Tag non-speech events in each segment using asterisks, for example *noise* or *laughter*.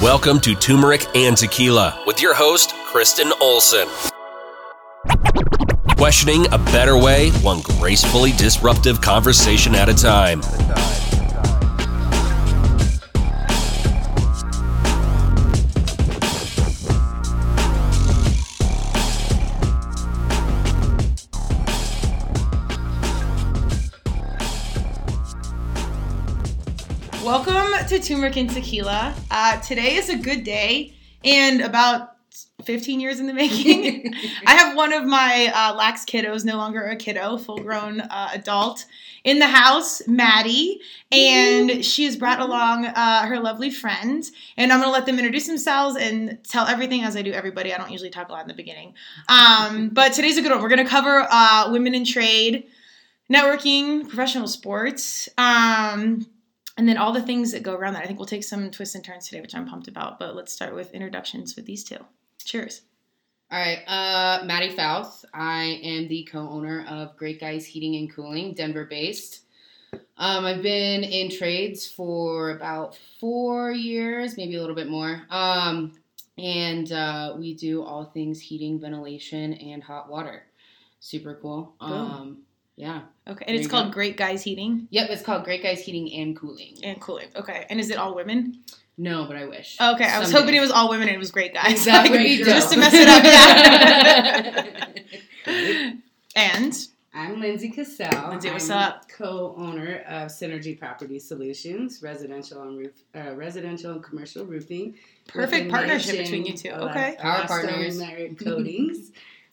Welcome to Turmeric and Tequila with your host, Kristen Olson. Questioning a better way, one gracefully disruptive conversation at a time. To Turmeric and Tequila. Uh, today is a good day and about 15 years in the making. *laughs* I have one of my uh, lax kiddos, no longer a kiddo, full grown uh, adult, in the house, Maddy, and she has brought along uh, her lovely friend. And I'm going to let them introduce themselves and tell everything as I do everybody. I don't usually talk a lot in the beginning. Um, *laughs* but today's a good one. We're going to cover uh, women in trade, networking, professional sports. Um, and then all the things that go around that. I think we'll take some twists and turns today, which I'm pumped about. But let's start with introductions with these two. Cheers. All right, uh, Maddy Fauth. I am the co-owner of Great Guys Heating and Cooling, Denver-based. Um, I've been in trades for about four years, maybe a little bit more. Um, and uh, we do all things heating, ventilation, and hot water. Super cool. Um, yeah. Okay, and There it's called go. Great Guys Heating Yep, it's called Great Guys Heating and Cooling. and Cooling. Okay, and is it all women? No, but I wish. Okay, I was hoping it was all women and it was Great Guys. That *laughs* would Like, be *laughs* just to mess it up. Yeah. *laughs* and I'm Linzy Cassell. Linzy, what's I'm up? Co-owner of Synergy Property Solutions, residential and roof, uh, residential and commercial roofing. perfect partnership between you two. Okay. Power partners. Merit Coatings.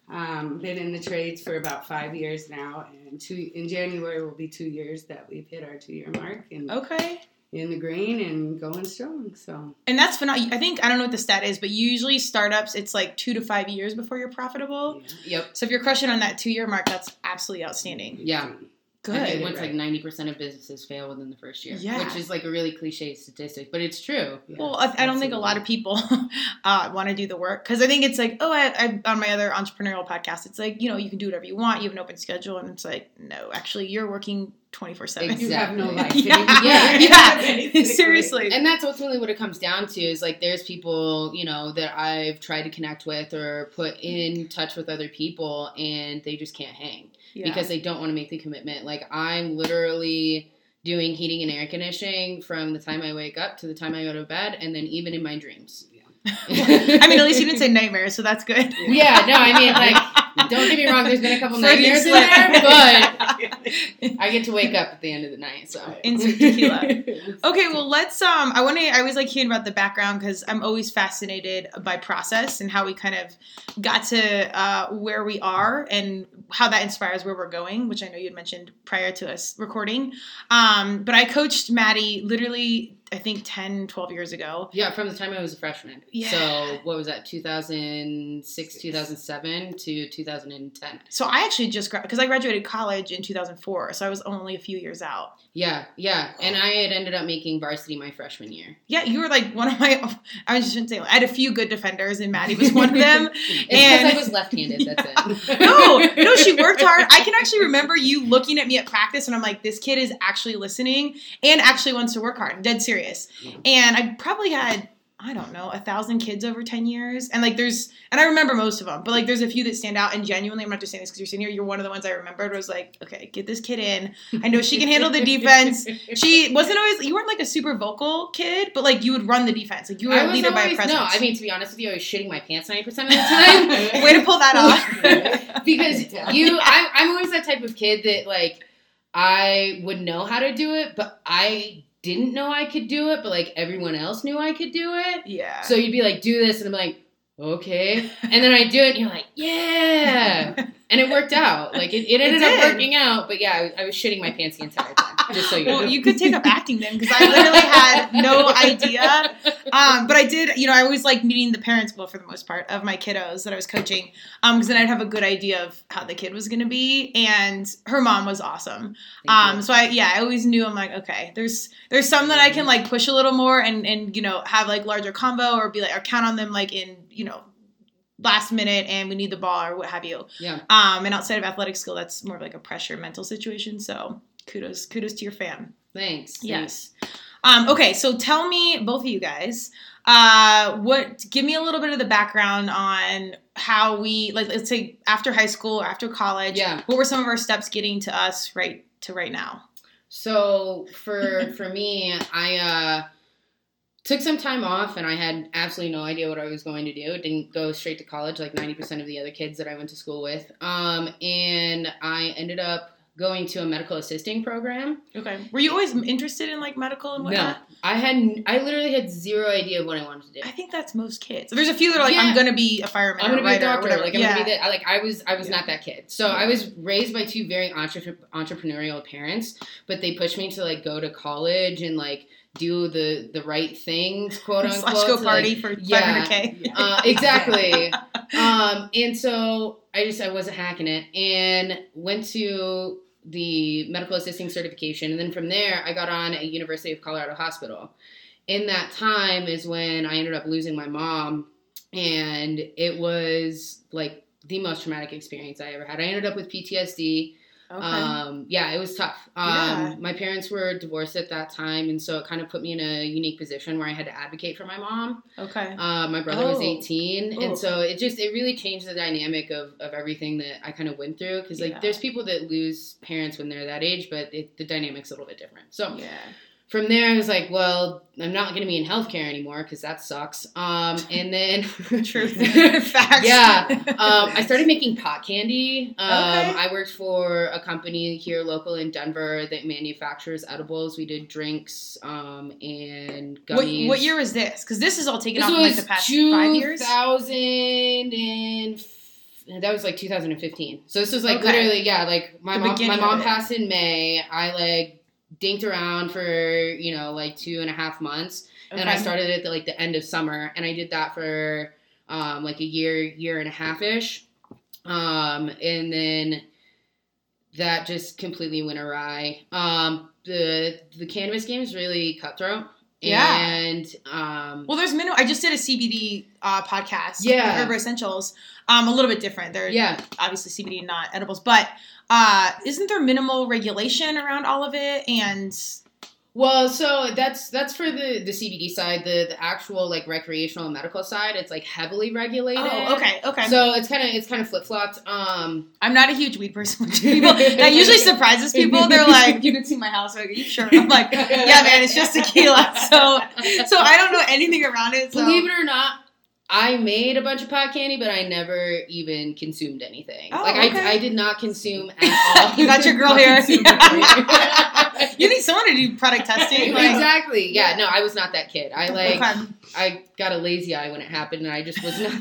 Um, been in the trades for about five years now, and two in January will be two years that we've hit our two-year mark and Okay. in the green and going strong. So And that's phenomenal. I think I don't know what the stat is, but usually startups it's like two to five years before you're profitable. yeah. Yep. So if you're crushing on that two year mark, that's absolutely outstanding. Yeah. Good. I think Good. once like ninety percent of businesses fail within the first year, Yeah. which is like a really cliche statistic, but it's true. Yeah, Well, I, I don't think a lot of people *laughs* uh, want to do the work because I think it's like, oh, I, I on my other entrepreneurial podcast, it's like you know you can do whatever you want, you have an open schedule, and it's like, no, actually, you're working twenty four seven. You have no *laughs* life. Yeah, *laughs* Yeah. yeah, Basically. seriously. And that's ultimately what it comes down to is like there's people, you know, that I've tried to connect with or put in touch with other people and they just can't hang Yeah. because they don't want to make the commitment. Like I'm literally doing heating and air conditioning from the time I wake up to the time I go to bed and then even in my dreams. *laughs* I mean, at least you didn't say *laughs* nightmares, so that's good. Yeah, no, I mean like *laughs* don't get me wrong, there's been a couple *laughs* nightmares in there, but *laughs* I get to wake up at the end of the night, so Insert tequila. *laughs* Okay, well, let's. Um, I want to. I always like hearing about the background because I'm always fascinated by process and how we kind of got to uh, where we are and how that inspires where we're going, which I know you had mentioned prior to us recording. Um, but I coached Maddy literally, I think 10, 12 years ago. Yeah, from the time I was a freshman. Yeah. So what was that? 2006, 2007 to 2010. So I actually just because I graduated college in 2004, so I was only a few years out. Yeah, yeah. And I had ended up making varsity my freshman year. Yeah, you were like one of my. *laughs* I just shouldn't say. I had a few good defenders, and Maddy was one of them. And- *laughs* because I was left-handed. That's it. *laughs* no, no, she worked hard. I can actually remember you looking at me at practice, and I'm like, this kid is actually listening and actually wants to work hard. Dead serious. And I probably had. I don't know, a thousand kids over 10 years. And like there's, and I remember most of them, but like there's a few that stand out. And genuinely, I'm not just saying this because you're here, you're one of the ones I remembered. was like, okay, get this kid in. I know she can handle the defense. She wasn't always, you weren't like a super vocal kid, but like you would run the defense. Like you were a leader by a always, presence. no, I mean to be honest with you, I was shitting my pants 90% of the time. *laughs* Way to pull that off. *laughs* because you I, I'm always that type of kid that like I would know how to do it, but I didn't know I could do it, but like everyone else knew I could do it. yeah. So you'd be like, do this, and I'm like, okay. And then I do it, and you're like, yeah. *laughs* And it worked out. Like it, it ended up working out, but yeah, I was, I was shitting my pants the entire time. Just so you well, know. you could take up acting then, because I literally had no idea. Um, but I did, you know, I always like meeting the parents, well, for the most part, of my kiddos that I was coaching, because then I'd have a good idea of how the kid was going to be. And her mom was awesome. Thank Um, you. so I, yeah, I always knew I'm like, okay, there's there's some that I can like push a little more and and you know have like larger combo or be like or count on them like in you know last minute and we need the ball or what have you. Yeah. Um, and outside of athletic skill, that's more of like a pressure mental situation. So kudos kudos to your fam. Thanks. Yes. Um, okay, so tell me, both of you guys, Uh, what? Give me a little bit of the background on how we like. Let's say after high school after college. Yeah. What were some of our steps getting to us right to right now? So for for me, I uh, took some time off, and I had absolutely no idea what I was going to do. Didn't go straight to college like ninety percent of the other kids that I went to school with. Um, and I ended up going to a medical assisting program. Okay. Were you always interested in like medical and whatnot? No? I had I literally had zero idea of what I wanted to do. I think that's most kids. There's a few that are like, Yeah. I'm gonna be a fireman. I'm gonna be a doctor. Like I'm yeah. gonna be the, I- like I was I was Yeah. not that kid. So I was raised by two very entre- entrepreneurial parents, but they pushed me to like go to college and like do the the right things, *laughs* quote unquote. Slash go party like, for yeah. 500k. *laughs* uh, exactly. *laughs* um, and so I just I wasn't hacking it, and went to the medical assisting certification, and then from there I got on at University of Colorado Hospital. In that time is when I ended up losing my mom, and it was like the most traumatic experience I ever had. I ended up with PTSD. Okay. Um, yeah, it was tough. Um, Yeah. My parents were divorced at that time, and so it kind of put me in a unique position where I had to advocate for my mom. okay. Uh, my brother was Oh. 18, Oh. and so it just it really changed the dynamic of, of everything that I kind of went through. Because like Yeah. there's people that lose parents when they're that age, but it, the dynamic's a little bit different. So yeah. From there, I was like, well, I'm not going to be in healthcare anymore because that sucks. Um, and then *laughs* Truth. *laughs* Facts. Yeah. um, I started making pot candy. Um, Okay. I worked for a company here local in Denver that manufactures edibles. We did drinks um, and What, gummies. what year was this? Because this is all taken This off in like the past five years. 2000 and that was like 2015. So this was like Okay. literally yeah, like my The mom my mom passed in May. I like dinked around for you know like two and a half months, and I started at the, like the end of summer, and I did that for um, like a year year and a half ish, um, and then that just completely went awry. Um, the the cannabis game is really cutthroat. Yeah. And um, Well, there's minimal. I just did a CBD uh, podcast. Yeah. Herb Essentials. Um, a little bit different. They're yeah, obviously CBD, not edibles, but uh, isn't there minimal regulation around all of it? And Well, so that's that's for the the CBD side. The the actual like recreational and medical side, it's like heavily regulated. oh, okay, okay. So it's kind of it's kind of flip flopped. Um, I'm not a huge weed person. *laughs* people that usually surprises people. They're *laughs* like, "You didn't see my house? Like, Are you sure?" I'm like, "Yeah, man, it's just tequila." *laughs* So, so I don't know anything around it. So. believe it or not, I made a bunch of pot candy, but I never even consumed anything. Oh, like okay. I, I did not consume at *laughs* all. You got your girl *laughs* here. Yeah. *laughs* you need someone to do product testing. Like, exactly. Yeah. Yeah. No, I was not that kid. I like Okay. I got a lazy eye when it happened, and I just was not.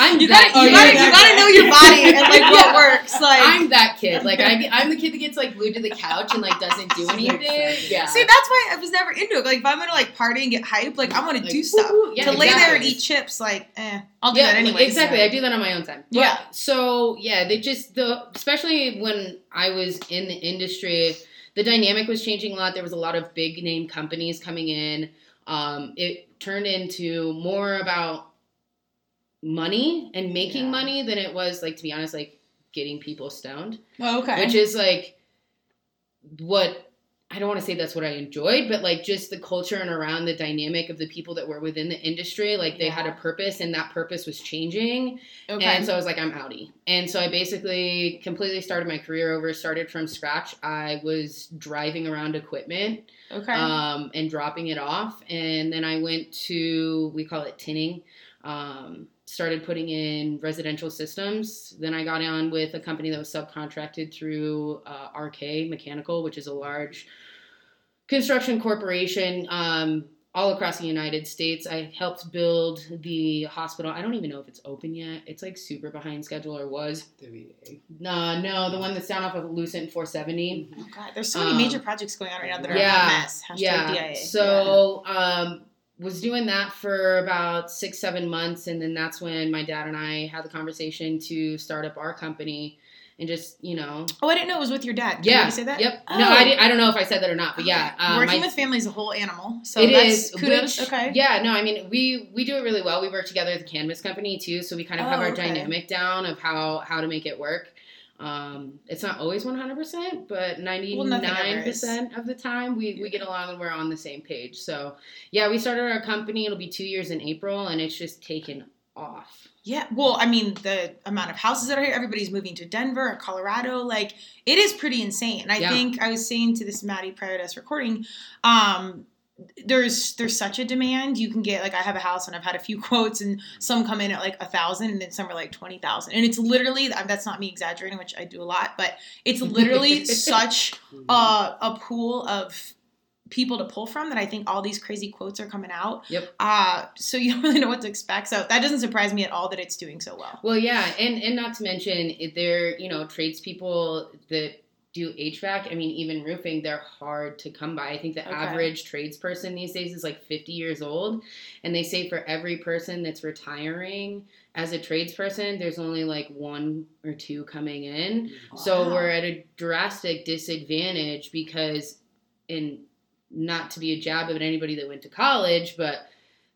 I'm you that gotta, you kid. gotta, you gotta know your body and like *laughs* Yeah. what works. Like, I'm that kid. Like I, I'm the kid that gets like glued to the couch and like doesn't do anything. Yeah. See, that's why I was never into it. Like, if I'm gonna like party and get hype, like I want to Like, do stuff. Yeah, to lay there and eat chips, like, eh, I'll do yeah, that anyway. exactly. I do that on my own time. But, Yeah. So yeah, they just the especially when I was in the industry, the dynamic was changing a lot. There was a lot of big name companies coming in. Um, it turned into more about money and making Yeah. money than it was like to be honest, like getting people stoned. Oh, okay. which is like what I don't want to say that's what I enjoyed, but like just the culture and around the dynamic of the people that were within the industry, like they had a purpose and that purpose was changing. okay. And so I was like, I'm outie. And so I basically completely started my career over, started from scratch. I was driving around equipment okay. um, and dropping it off. And then I went to, we call it tinning, um, started putting in residential systems. Then I got on with a company that was subcontracted through uh, RK Mechanical, which is a large construction corporation. Um, all across the United States, I helped build the hospital. I don't even know if it's open yet. It's like super behind schedule, or was. WA. No, no, the one that's down off of Lucent 470. oh God, there's so many um, major projects going on right now that are yeah, a mess. Hashtag yeah. DIA. So um, was doing that for about six, seven months, and then that's when my dad and I had the conversation to start up our company, and just you know, oh, I didn't know it was with your dad. Did yeah, you say that? Yep. Oh. No, I, di- I don't know if I said that or not, but yeah, um, working my- with family is a whole animal. So it that's is kudos. which- okay. Yeah, no, I mean we we do it really well. We work together at the cannabis company too, so we kind of have Oh, our okay. dynamic down of how how to make it work. Um, it's not always 100%, but Well, nothing ever is. 99% of the time we, we get along and we're on the same page. So, yeah, we started our company. It'll be two years in April, and it's just taken off. Yeah, well, I mean, the amount of houses that are here, everybody's moving to Denver or Colorado. Like, it is pretty insane. And I Yeah. think I was saying to this Maddy prior to us recording, um, there's there's such a demand. You can get like I have a house and I've had a few *laughs* quotes and some come in at like a thousand and then some are like twenty thousand. And it's literally that's not me exaggerating, which I do a lot, but it's literally *laughs* such a, a pool of people to pull from that I think all these crazy quotes are coming out. Yep. Uh, so you *laughs* don't really know what to expect. So that doesn't surprise me at all that it's doing so well. Well, yeah, and and not to mention if they're you know tradespeople that do HVAC. I mean, even roofing, they're hard to come by. I think the Okay. average tradesperson these days is like 50 years old, and they say for every person that's retiring as a tradesperson, there's only like one or two coming in. So we're at a drastic disadvantage because, and not to be a jab at anybody that went to college, but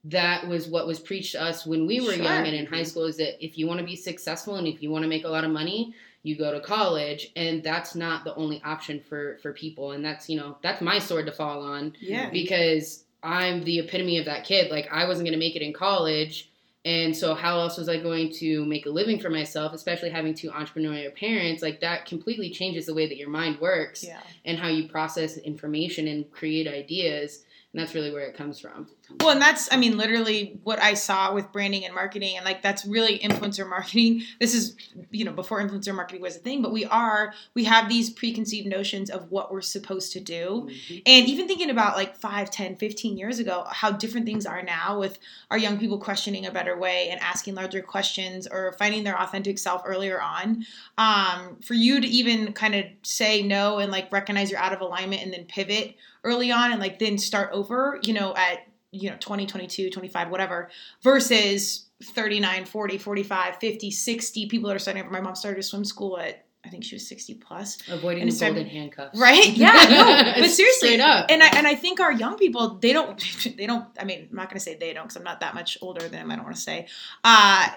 that was what was preached to us when we were Sure. young and in high school is that if you want to be successful and if you want to make a lot of money, you go to college and that's not the only option for for people and that's you know that's my sword to fall on Yeah. because I'm the epitome of that kid. Like I wasn't going to make it in college, and so how else was I going to make a living for myself? Especially having two entrepreneurial parents, like that completely changes the way that your mind works Yeah. and how you process information and create ideas. And that's really where it comes from. Well, and that's, I mean, literally what I saw with branding and marketing, and like that's really influencer marketing. *laughs* This is, you know, before influencer marketing was a thing, but we are, we have these preconceived notions of what we're supposed to do. And even thinking about like 5, 10, 15 years ago, how different things are now with our young people questioning a better way and asking larger questions or finding their authentic self earlier on. Um, for you to even kind of say no and like recognize you're out of alignment and then pivot early on and like then start over, you know, at you know 20 22 25 whatever versus 39 40 45 50 60 people that are starting up my mom started a swim school at i think she was 60 plus Avoiding And the golden handcuffs. right *laughs* yeah no *laughs* but seriously straight up. and I, and I think our young people they don't *laughs* they don't i mean i'm not going to say they don't because i'm not that much older than them i don't want to say uh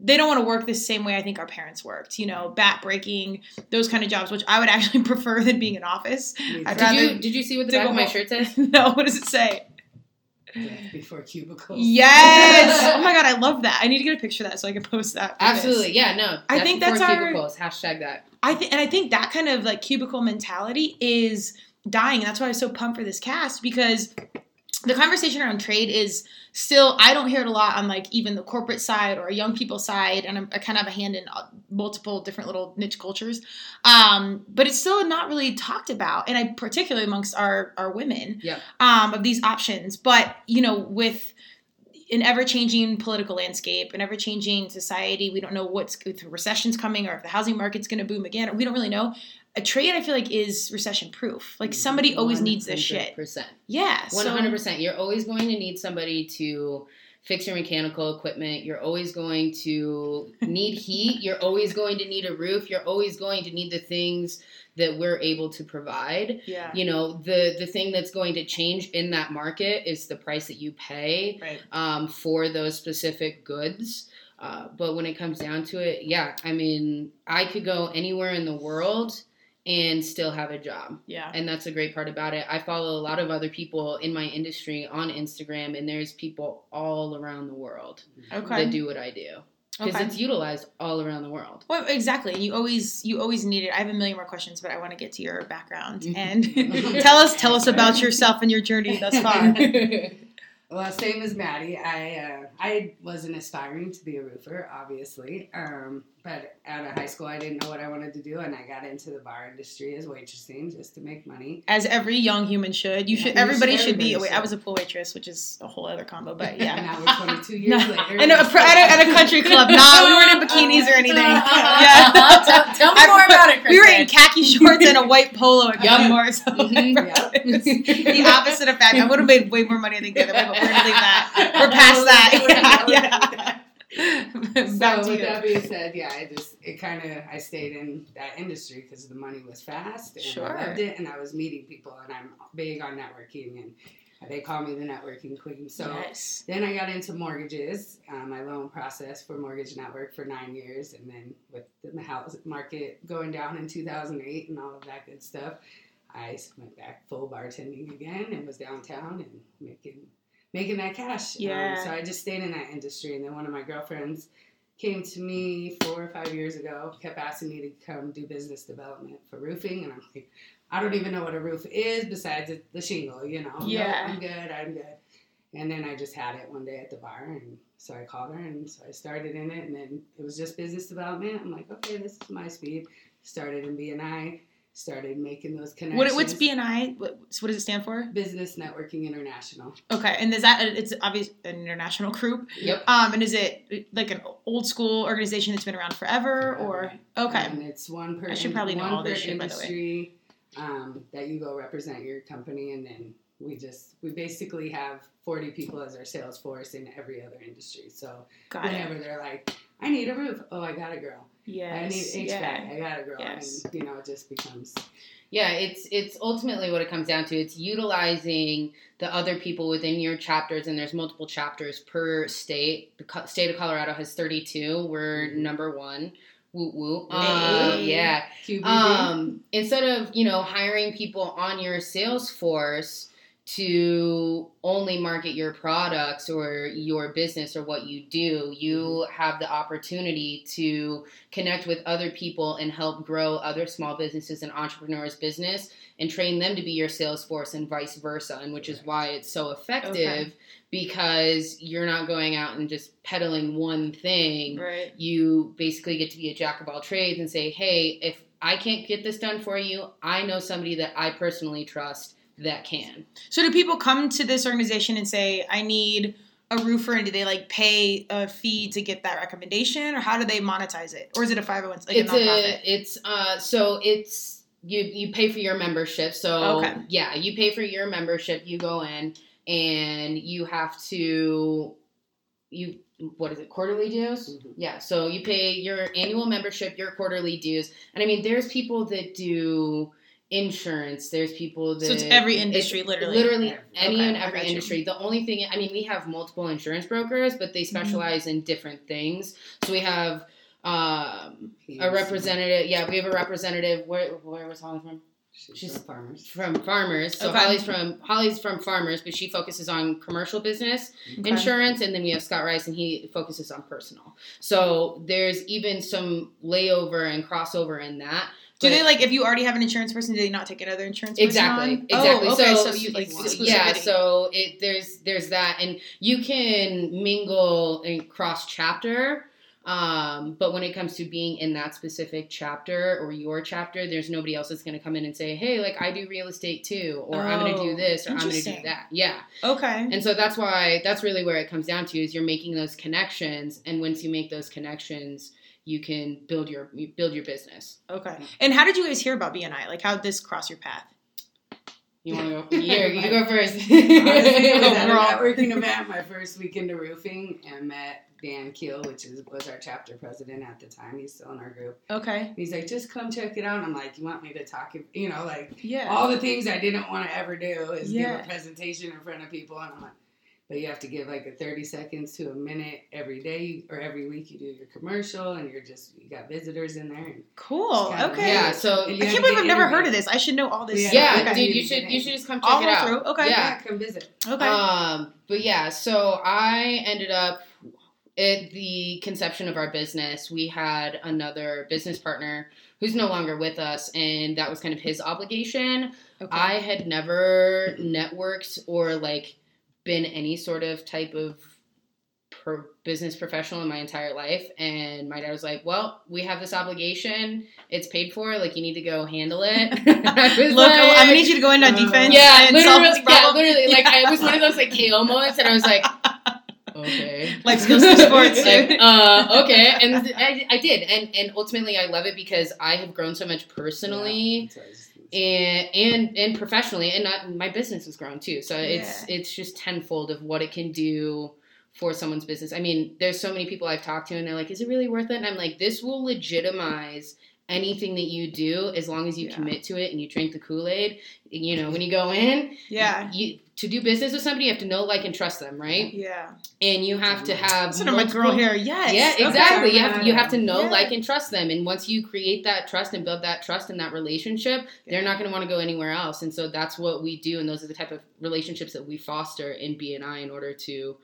they don't want to work the same way I think our parents worked, you know, bat breaking, those kind of jobs, which I would actually prefer than being in office. Did you did you see what the back of my shirt says? no, what does it say? Death before cubicles. Yes. *laughs* oh my god, I love that. I need to get a picture of that so I can post that. this. Absolutely, yeah, no. I think that's our- cubicles. Hashtag that. I think, and I think that kind of like cubicle mentality is dying, and that's why I was so pumped for this cast because the conversation around trade is still. I don't hear it a lot on like even the corporate side or a young people side, and I'm, I kind of have a hand in uh, multiple different little niche cultures, um, but it's still not really talked about, and I particularly amongst our our women Yeah. um, of these options. But you know, with an ever-changing political landscape, an ever-changing society, we don't know what's if the recession's coming or if the housing market's going to boom again. We don't really know. A trade, I feel like, is recession-proof. Like somebody always needs this shit. Percent. Yeah, hundred percent. You're always going to need somebody to fix your mechanical equipment. You're always going to need heat. You're always going to need a roof. You're always going to need the things that we're able to provide. Yeah, You know, the the thing that's going to change in that market is the price that you pay right. um, for those specific goods. Uh, but when it comes down to it, yeah, I mean, I could go anywhere in the world and still have a job Yeah, and that's a great part about it. I follow a lot of other people in my industry on Instagram, and there's people all around the world okay. that do what I do because okay. it's utilized all around the world. Well, exactly. You always you always need it. I have a million more questions, but I want to get to your background Mhm. and *laughs* tell us tell us about yourself and your journey thus far. *laughs* Well, same as Maddy. I uh, I wasn't aspiring to be a roofer, obviously. Um, but out of high school, I didn't know what I wanted to do, and I got into the bar industry as waitressing just to make money. As every young human should. You Yeah, should. you Everybody should- should be. everybody Wait, I was a pool waitress, which is a whole other combo. But *laughs* And yeah. now we're 22 *laughs* years later. Know, at a, at a country club. Nah, we weren't in bikinis or anything. *laughs* Yeah. tell, tell me I- more about it, We were in Kristen. khaki shorts and a white polo at Yep. Gilmore's. Mhm. *laughs* the opposite of that. I would have made way more money, I think, the other way, but we're gonna leave that. We're past that. Yeah, *laughs* yeah. So Back to with that being said, yeah, I just it kind of I stayed in that industry because the money was fast and Sure. I loved it, and I was meeting people, and I'm big on networking, and They call me the networking queen. So yes. then I got into mortgages. Um, I loan process for Mortgage Network for nine years, and then with the house market going down in 2008 and all of that good stuff, I went back full bartending again and was downtown and making making that cash. Yeah. Um, so I just stayed in that industry, and then one of my girlfriends came to me four or five years ago, kept asking me to come do business development for roofing, and I'm like, I don't even know what a roof is besides the shingle, you know. Yeah. I'm good. I'm good. And then I just had it one day at the bar, and so I called her, and so I started in it, and then it was just business development. I'm like, okay, this is my speed. Started in BNI, started making those connections. What, what's BNI? What, what does it stand for? Business Networking International. Okay, and is that it's obvious an international group? Yep. Um, and is it like an old school organization that's been around forever, or okay? And it's one per I should probably know all this shit, by the way. Industry um, that you go represent your company, and then we just we basically have forty people as our sales force in every other industry. So Got it. whenever they're like, "I need a roof," oh, I got a girl. Yeah, I need HVAC, yeah. I got a girl, Yes. and you know it just becomes Yeah, it's it's ultimately what it comes down to. It's utilizing the other people within your chapters, and there's multiple chapters per state. The state of Colorado has 32. We're Mhm. number one. Woo woo. Um, Hey. yeah. QBB. Um, instead of you know hiring people on your sales force to only market your products or your business or what you do, you mm-hmm. have the opportunity to connect with other people and help grow other small businesses and entrepreneurs' business and train them to be your sales force and vice versa. And which is why it's so effective Okay. because you're not going out and just peddling one thing Right. you basically get to be a jack of all trades and say, hey, if I can't get this done for you, I know somebody that I personally trust that can. So do people come to this organization and say, "I need a roofer," and do they like pay a fee to get that recommendation, or how do they monetize it, or is it a five hundred one like it's a nonprofit? a, it's uh, so it's you you pay for your membership. So Okay. yeah, you pay for your membership. You go in and you have to you what is it quarterly dues? Mhm. Yeah, so you pay your annual membership, your quarterly dues, and I mean, there's people that do insurance. There's people that So it's every industry, it's literally. literally any Okay, and every industry. The only thing, I mean, we have multiple insurance brokers, but Mm-hmm. they specialize in different things. So we have um, a representative. Yeah, we have a representative. Where where was Holly from? She's, she's- from farmers. From farmers. So Okay. Holly's from Holly's from farmers, but she focuses on commercial business Okay. insurance, and then we have Scott Rice, and he focuses on personal. So there's even some layover and crossover in that. Do they like if you already have an insurance person, do they not take another insurance person Exactly, on? exactly. Oh, okay, so, so, you like yeah, so it there's there's that, and you can mingle and cross chapter. Um, but when it comes to being in that specific chapter or your chapter, there's nobody else that's going to come in and say, "Hey, like I do real estate too," or "I'm going to Oh, do this," or "I'm going to do that." Yeah, okay. and so that's why that's really where it comes down to is you're making those connections, and once you make those connections, you can build your you build your business. Okay. And how did you guys hear about BNI? Like how did this cross your path? You want to go? Here, you go *laughs* first. Honestly, it was at a networking event, my first weekend of roofing, and met Dan Keel, which is was our chapter president at the time. He's still in our group. Okay. He's like, just come check it out. And I'm like, you want me to talk? You know, like Yeah. all the things I didn't want to ever do is Yeah. give a presentation in front of people, and I'm like, but you have to give like a 30 seconds to a minute every day or every week. You do your commercial, and you're just you got visitors in there. Cool. Kinda- Okay. Yeah, so I can't believe I've never heard of this. I should know all this. Yeah. Yeah, Okay. dude, you should you should just come check it roll out. through. Okay. Yeah. Yeah, come visit. Okay. Um, but yeah, so I ended up at the conception of our business. We had another business partner who's no longer with us, and that was kind of his obligation. okay. I had never networked or like been any sort of type of pro- business professional in my entire life and my dad was like well we have this obligation. It's paid for. Like you need to go handle it. *laughs* *laughs* I was Look, I'm gonna need you to go into uh, defense. yeah, and solve literally, this yeah, literally. Like I was one of those like KO moments, and I was like, *laughs* okay, Life skills through sports, Like, uh, okay, and I, I did, and and ultimately I love it because I have grown so much personally Yeah, that's what I was gonna say. and and and professionally, and not, my business has grown too. So it's Yeah. it's just tenfold of what it can do for someone's business. I mean, there's so many people I've talked to, and they're like, "Is it really worth it?" And I'm like, "This will legitimize." Anything that you do, as long as you Yeah. commit to it and you drink the Kool Aid, you know, when you go in, Yeah. you to do business with somebody, you have to know, like, and trust them, right? Yeah. And you have to have Listen to my girl multiple- here. Yes. Yeah, Okay. exactly. You have you have to know, Yeah. like, and trust them. And once you create that trust and build that trust in that relationship, they're not going to want to go anywhere else. And so that's what we do, and those are the type of relationships that we foster in BNI in order to,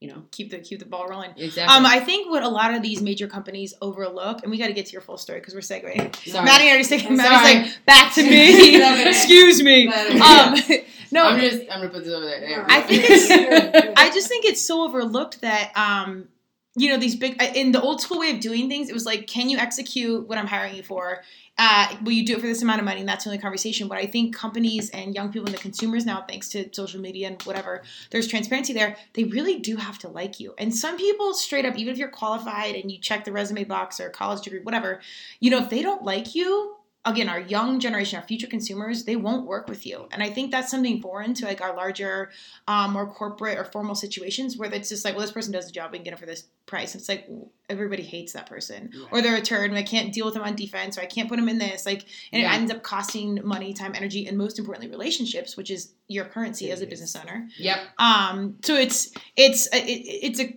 you know, Keep the keep the ball rolling. exactly. Um, I think what a lot of these major companies overlook, and we got to get to your full story because we're segueing. Sorry. Maddy already saying, I'm Maddy's like, back to *laughs* me. Excuse me. Um, *laughs* no, I'm just I'm gonna put this over there. I think it's- *laughs* I just think it's so overlooked that um you know these big in the old school way of doing things it was like can you execute what i'm hiring you for? Uh, will you do it for this amount of money? And that's the only conversation. But i think companies and young people and the consumers now thanks to social media and whatever there's transparency there. They really do have to like you. And some people straight up even if you're qualified and you check the resume box or college degree whatever you know if they don't like you again our young generation our future consumers they won't work with you. And i think that's something foreign to like our larger um, more corporate or formal situations where it's just like well this person does the job we can get it for this price. It's like everybody hates that person. Or they're a turd and i can't deal with them on defense or i can't put them in this. Like and Yeah. it ends up costing money time energy and most importantly relationships which is your currency as a business owner. Yep. um so it's it's it, it's a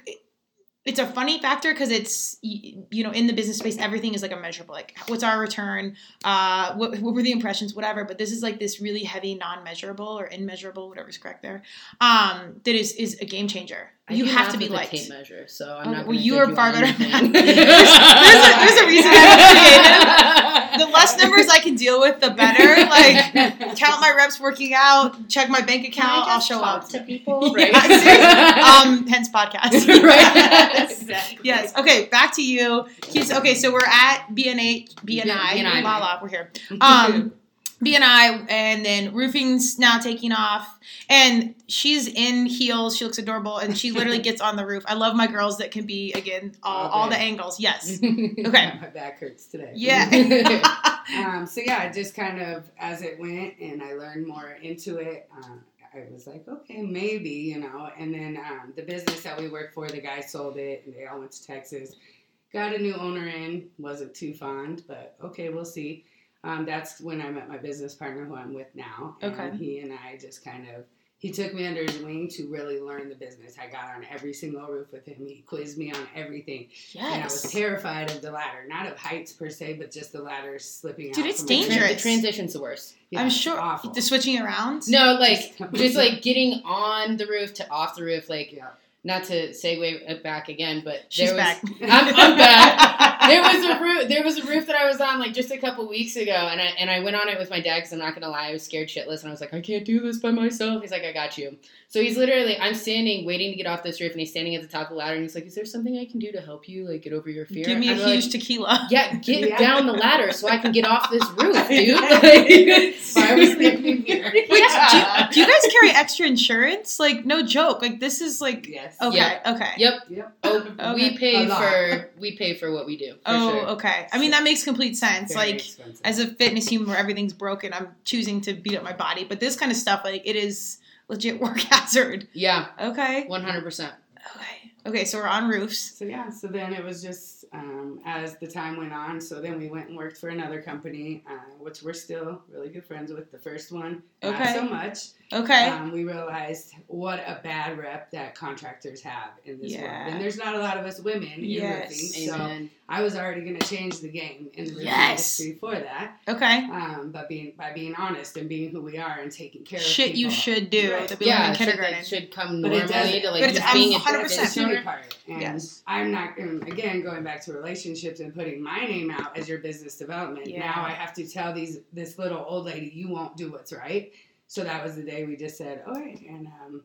it's a funny factor because it's you know in the business space everything is like a measurable like what's our return uh what, what were the impressions whatever but this is like this really heavy non-measurable or immeasurable whatever's correct there um that is is a game changer I you have to be with liked tape measure, so I'm Oh, not. well, you are far on better at anything. *laughs* math. There's a- there's a reason I'm *laughs* the less numbers i can deal with the better like *laughs* count my reps working out check my bank account i'll show up to people, right? seriously. um hence podcast Right. exactly. Yes. Okay. Back to you. Keith- Okay. So we're at BNA, BNI, BNI. la la. We're here. Um, BNI, and I and then roofing's now taking off, and she's in heels. She looks adorable, and she literally *laughs* gets on the roof. I love my girls that can be again all, all the angles. Yes. *laughs* okay. Okay. My back hurts today. Yeah. *laughs* Um, so yeah, just kind of as it went and I learned more into it, uh, I was like, okay, maybe, you know. And then um, the business that we worked for, the guy sold it and they all went to Texas. Got a new owner in, wasn't too fond, but okay, we'll see. Um, that's when I met my business partner who I'm with now. And Okay. he and I just kind of, he took me under his wing to really learn the business. I got on every single roof with him. He quizzed me on everything. Yes. And I was terrified of the ladder, not of heights per se, but just the ladder slipping Dude, out. it's from my- dangerous. The transition's the worst. Yeah, I'm sure. Awful. The switching around. No, like Just- just *laughs* like getting on the roof to off the roof, like Yeah. not to segue it back again, but She's there was, back. I'm, I'm back. *laughs* There was a roof. There was a roof that I was on like just a couple weeks ago, and I and I went on it with my dad because I'm not gonna lie, I was scared shitless, and I was like, I can't do this by myself. He's like, I got you. So he's literally, I'm standing waiting to get off this roof, and he's standing at the top of the ladder, and he's like, Is there something I can do to help you like get over your fear? Give me a I'm huge like, tequila. yeah, get Yeah. down the ladder so I can get off this *laughs* roof, dude. *laughs* Like, So I was thinking here. *laughs* Wait, do, you, do you guys carry extra insurance? Like, no joke. Like, this is like. Yes. Okay. Yeah. Okay. Yep. Yep. Oh, Okay. we pay for we pay for what we do. For Oh, sure. okay. I mean, that makes complete sense. Very like, expensive. as a fitness human where everything's broken, I'm choosing to beat up my body. But this kind of stuff, like, it is legit *laughs* work hazard. Yeah, Okay. one hundred percent. Okay. Okay. So we're on roofs. So yeah, so then it was just um, as the time went on. So then we went and worked for another company, uh, which we're still really good friends with. The first one, Okay. not so much. Okay. Um, we realized what a bad rep that contractors have in this Yeah. world, and there's not a lot of us women in Yes. roofing. So I was already going to change the game in the roofing Yes. industry for that. okay. Um, but being by being honest and being who we are and taking care of Shit, you should do Right. that we learned yeah, in shit that kindergarten. should come But it normally to like But it's- just being I'm a 100%. business That's the part. And Yes. I'm not, and again, going back to relationships and putting my name out as your business development. Yeah. Now I have to tell these this little old lady, you won't do what's right. So that was the day we just said, all right, and um,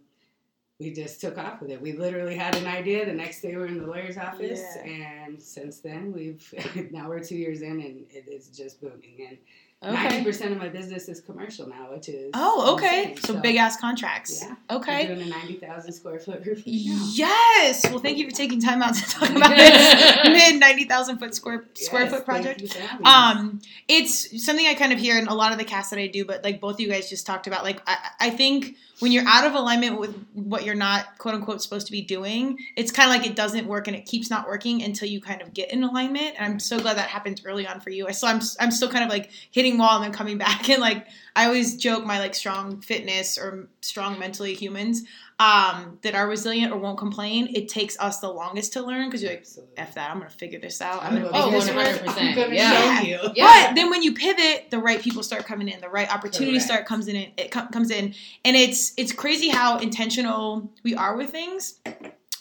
we just took off with it. We literally had an idea. The next day we're in the lawyer's office, Yeah. and since then we've *laughs* now we're two years in, and it is just booming. And Okay. ninety percent of my business is commercial now, which is Oh, okay. insane. So, big ass contracts. Yeah. Okay. We're doing a ninety thousand square foot roof. Yes. Well, thank you for taking time out to *laughs* talk about this *laughs* mid ninety thousand foot square square Yes, foot project. you for having me. Um, it's something I kind of hear in a lot of the casts that I do, but like both of you guys just talked about. Like, I, I think when you're out of alignment with what you're not quote unquote supposed to be doing, it's kind of like it doesn't work and it keeps not working until you kind of get in alignment. And I'm so glad that happened early on for you. I still I'm I'm still kind of like hitting wall and then coming *laughs* back and like I always joke my like strong fitness or strong mentally humans um, that are resilient or won't complain. It takes us the longest to learn because you're like, f that, I'm gonna figure this out. I'm gonna Oh, this work. 100%. I'm gonna Yeah. show you. Yeah. But then when you pivot, the right people start coming in, the right opportunities Correct. start comes in. It com- comes in, and it's it's crazy how intentional we are with things.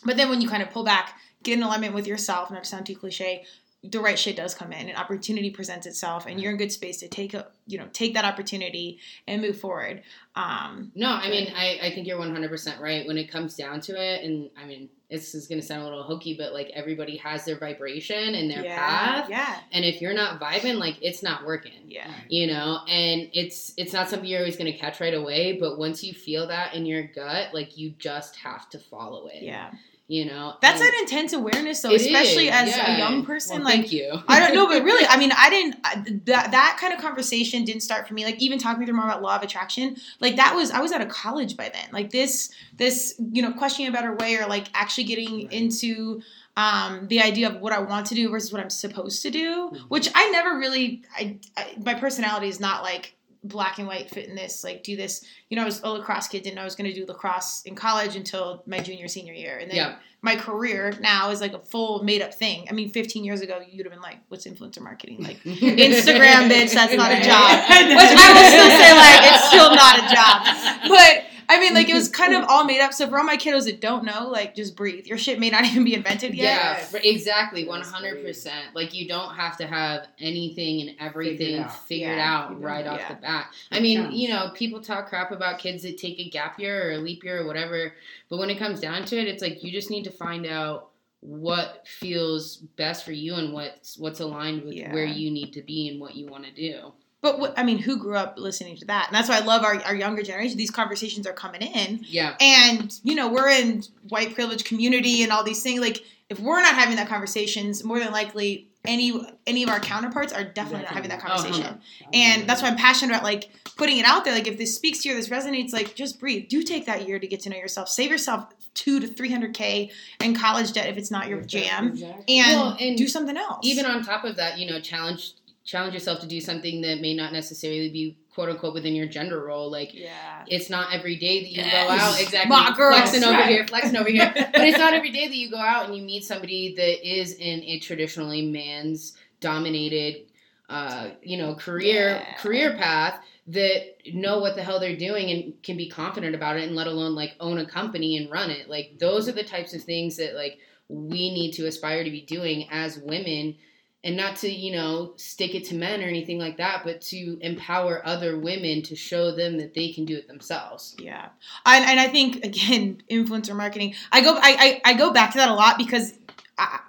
But then when you kind of pull back, get in alignment with yourself, not to sound too cliche, the right shit does come in, and opportunity presents itself, and you're in good space to take a you know take that opportunity and move forward. Um, No, I mean, I, I think you're 100% right when it comes down to it. And I mean, this is going to sound a little hokey, but like everybody has their vibration and their yeah, path. yeah, And if you're not vibing, like it's not working. yeah, You know, and it's it's not something you're always going to catch right away, but once you feel that in your gut, like you just have to follow it. yeah. You know, That's an intense awareness, though, especially is, as yeah. a young person. Well, like thank you. I don't know, but really, I *laughs* mean, I didn't I- that that kind of conversation didn't start for me. Like even talking through more about law of attraction, like that was I was out of college by then. Like this this you know questioning a better way or like actually getting Right. into um, the idea of what I want to do versus what I'm supposed to do, Mhm. which I never really. I, I my personality is not like black and white fit in this like do this you know i was a lacrosse kid didn't know i was going to do lacrosse in college until my junior senior year and then Yeah. my career now is like a full made up thing i mean 15 years ago you'd have been like what's influencer marketing like *laughs* Instagram, bitch, that's not a job. *laughs* Which I will still say, like, it's still not a job. But *laughs* I mean, like, it was kind of *laughs* all made up. So for all my kiddos that don't know, like, just breathe. Your shit may not *laughs* even be invented yet. Yeah, for- exactly, one hundred percent. Like you don't have to have anything and everything out. figured Yeah. out right off Yeah. the bat. I mean, Sounds- you know, people talk crap about kids that take a gap year or a leap year or whatever, but when it comes down to it, it's like you just need to find out what feels best for you and what's what's aligned with Yeah. where you need to be and what you want to do. But what, I mean, who grew up listening to that? And that's why I love our, our younger generation. These conversations are coming in. Yeah. And, you know, we're in white privilege community and all these things. Like, if we're not having that conversations, more than likely any any of our counterparts are definitely not having that Definitely. Oh, conversation. Oh, And that's why I'm passionate about like putting it out there. Like if this speaks to you, this resonates, like just breathe. Do take that year to get to know yourself. Save yourself two to three hundred K in college debt if it's not your jam. Exactly. And, Well, and do something else. even on top of that, you know, challenge challenge yourself to do something that may not necessarily be quote unquote within your gender role. Like Yeah. it's not every day that you Yes. go out exactly My flexing over here, flexing over here. But it's not *laughs* every day that you go out and you meet somebody that is in a traditionally man's dominated uh, you know, career Yeah. career path that know what the hell they're doing and can be confident about it and let alone like own a company and run it. Like those are the types of things that like we need to aspire to be doing as women and not to you know stick it to men or anything like that but to empower other women to show them that they can do it themselves Yeah, and, and I think again, *laughs* influencer marketing. I go I, I, I go back to that a lot because I,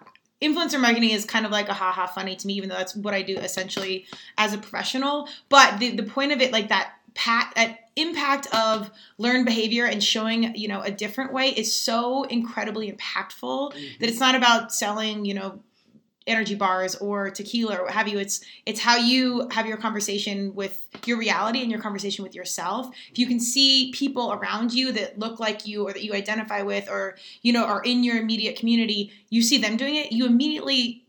influencer marketing is kind of like a haha funny to me, even though that's what I do essentially as a professional. But the the point of it, like that pat that impact of learned behavior and showing you know a different way is so incredibly impactful Mm-hmm. that it's not about selling you know energy bars or tequila or what have you. It's it's how you have your conversation with your reality and your conversation with yourself. If you can see people around you that look like you or that you identify with or you know are in your immediate community you see them doing it you immediately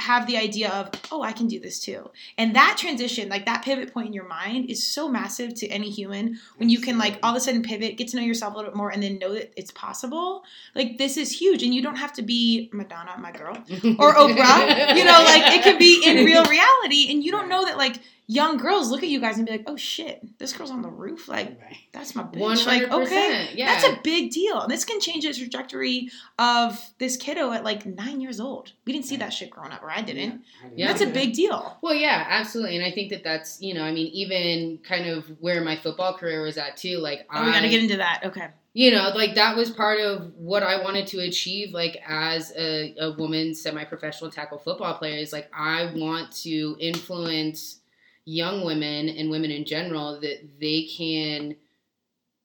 have the idea of oh i can do this too. And that transition like that pivot point in your mind is so massive to any human when you can like all of a sudden pivot get to know yourself a little bit more and then know that it's possible. Like this is huge and you don't have to be madonna my girl or *laughs* Oprah. You know, like it could be in real reality, and you don't know that like young girls look at you guys and be like, "Oh shit, this girl's on the roof. Like that's my bitch." One Like okay. Yeah. that's a big deal, and this can change the trajectory of this kiddo at like nine years old. We didn't see that shit growing up, or I didn't. Yeah. That's a big deal. Well, yeah, absolutely, and I think that that's you know, I mean, even kind of where my football career was at too. Like, Oh, we I, gotta get into that. Okay. you know, like that was part of what I wanted to achieve, like as a, a woman semi-professional tackle football player. Is like I want to influence young women and women in general that they can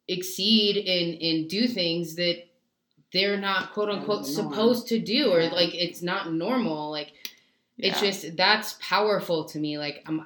exceed and and do things that they're not quote unquote supposed to do, or like it's not normal, like. It's Yeah. just that's powerful to me. Like I'm,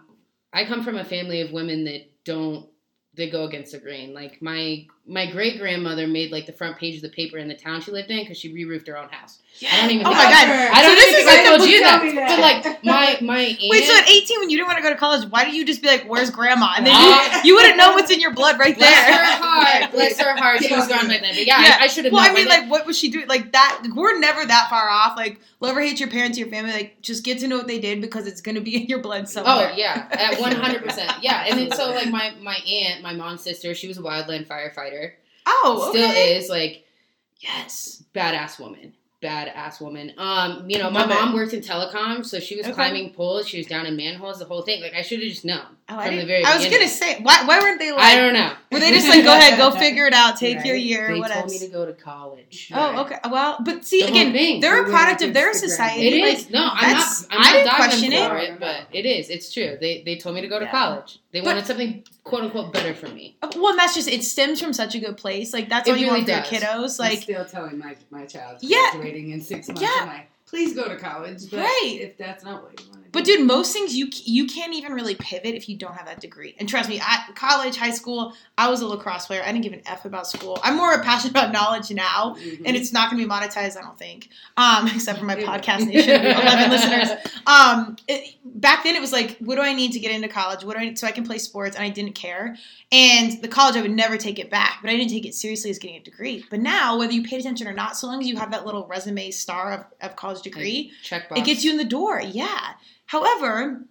I come from a family of women that don't they go against the grain. Like my my great grandmother made like the front page of the paper in the town she lived in because she re-roofed her own house. Yeah. I don't even. Know. Oh think my I- god. I don't So this even is like I the told you that. that. But like my my aunt. *laughs* Wait, so at 18, when you didn't want to go to college, why didn't you just be like, "Where's grandma?" And then Uh, you, you wouldn't know what's in your blood right Bless there. her heart. *laughs* Bless her heart. She was gone by then. But yeah, Yeah. I, I should have Well, known. I mean, by then. like, what was she doing? Like that? We're never that far off. Like, love or hate your parents, your family. Like, just get to know what they did because it's gonna be in your blood somewhere. Oh yeah, at *laughs* one hundred percent. Yeah, and then so like my my aunt, my mom's sister, she was a wildland firefighter. Oh, Still okay. is like, yes, badass woman, badass woman. Um, you know, my mom worked in telecom, so she was Okay. climbing poles. She was down in manholes, the whole thing. Like I should have just known Oh, I, I was gonna say, why, why weren't they like? I don't know. Were they just like, go ahead, go *laughs* figure it out, take your Right. year, They what told else? me to go to college. Oh, okay. Well, but see, The again, thing. they're a product of their against the grain. society. It like, is no, I'm not. I'm I not didn't question for it. it, but it is. It's true. They they told me to go to Yeah. college. They But- wanted something quote unquote better for me. Oh, well, and that's just it stems from such a good place. Like that's It all you really want for your does. kiddos. I'm Like still telling my my child Yeah. graduating in six months. Yeah. I'm like, please go to college. But Right. If that's not what you want But dude, most things you you can't even really pivot if you don't have that degree. And trust me, at college, high school, I was a lacrosse player. I didn't give an f about school. I'm more *laughs* passionate about knowledge now, Mhm. and it's not going to be monetized. I don't think, um, *laughs* except for my podcast nation, eleven *laughs* listeners. Um, it, back then, it was like, what do I need to get into college? What do I need, so I can play sports? And I didn't care. And the college, I would never take it back, but I didn't take it seriously as getting a degree. But now, whether you paid attention or not, so long as you have that little resume star of, of college degree, Check box. it gets you in the door. Yeah. However,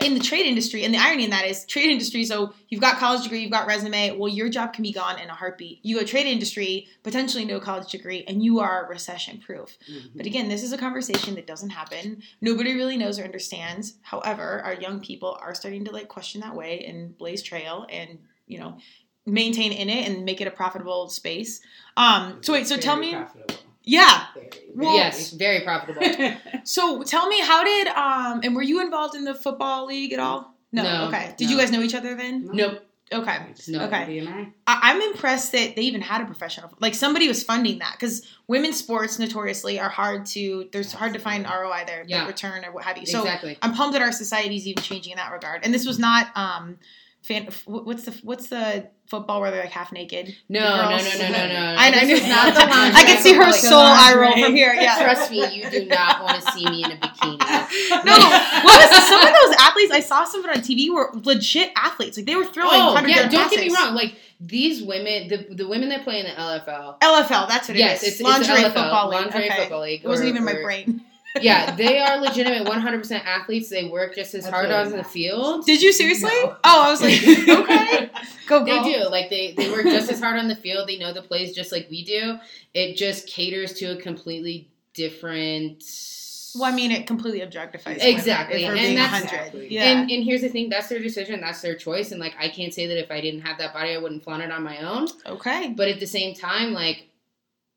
in the trade industry, and the irony in that is trade industry, so you've got college degree, you've got resume, well, your job can be gone in a heartbeat. You go trade industry, potentially no college degree, and you are recession proof. Mhm. But again, this is a conversation that doesn't happen. Nobody really knows or understands. However, our young people are starting to like question that way and blaze trail and, you know, maintain in it and make it a profitable space. Um so wait, so tell me profitable. Yeah. Very, Well- yes, very profitable. *laughs* So tell me, how did um and were you involved in the football league at all? No. No, okay. Did no. you guys know each other then? Nope. Okay. No. Okay. BMI. I- I'm impressed that they even had a professional, like somebody was funding that because women's sports notoriously are hard to. There's hard to find ROI there, Yeah. return or what have you. So exactly. I'm pumped that our society is even changing in that regard. And this was not um, fan. What's the what's the football where they're like half naked? No, the no, no, no, no, no. I know This is not the. I can see her Like, soul eye roll lingerie. from here. Yeah. Trust me, you do not want to see me in a bikini. *laughs* No, well, listen, some of those athletes I saw some of it on TV were legit athletes. Like they were throwing Oh, hundred yeah. Don't get me wrong. Like these women, the the women that play in the LFL. LFL, that's what it is. Yes, it's, lingerie it's LFL, football league. Lingerie okay. football league. It wasn't or- even my brain. Yeah, they are legitimate 100% athletes. They work just as That's hard on the field. Did you seriously? No. Oh, I was like, *laughs* okay, go go. They do. Like they, they work just as hard on the field. They know the plays just like we do. It just caters to a completely different. Well, I mean, it completely objectifies. Exactly, women, and that's- Exactly. Yeah. And and here's the thing, that's their decision, that's their choice, and like I can't say that if I didn't have that body, I wouldn't flaunt it on my own. okay. But at the same time, like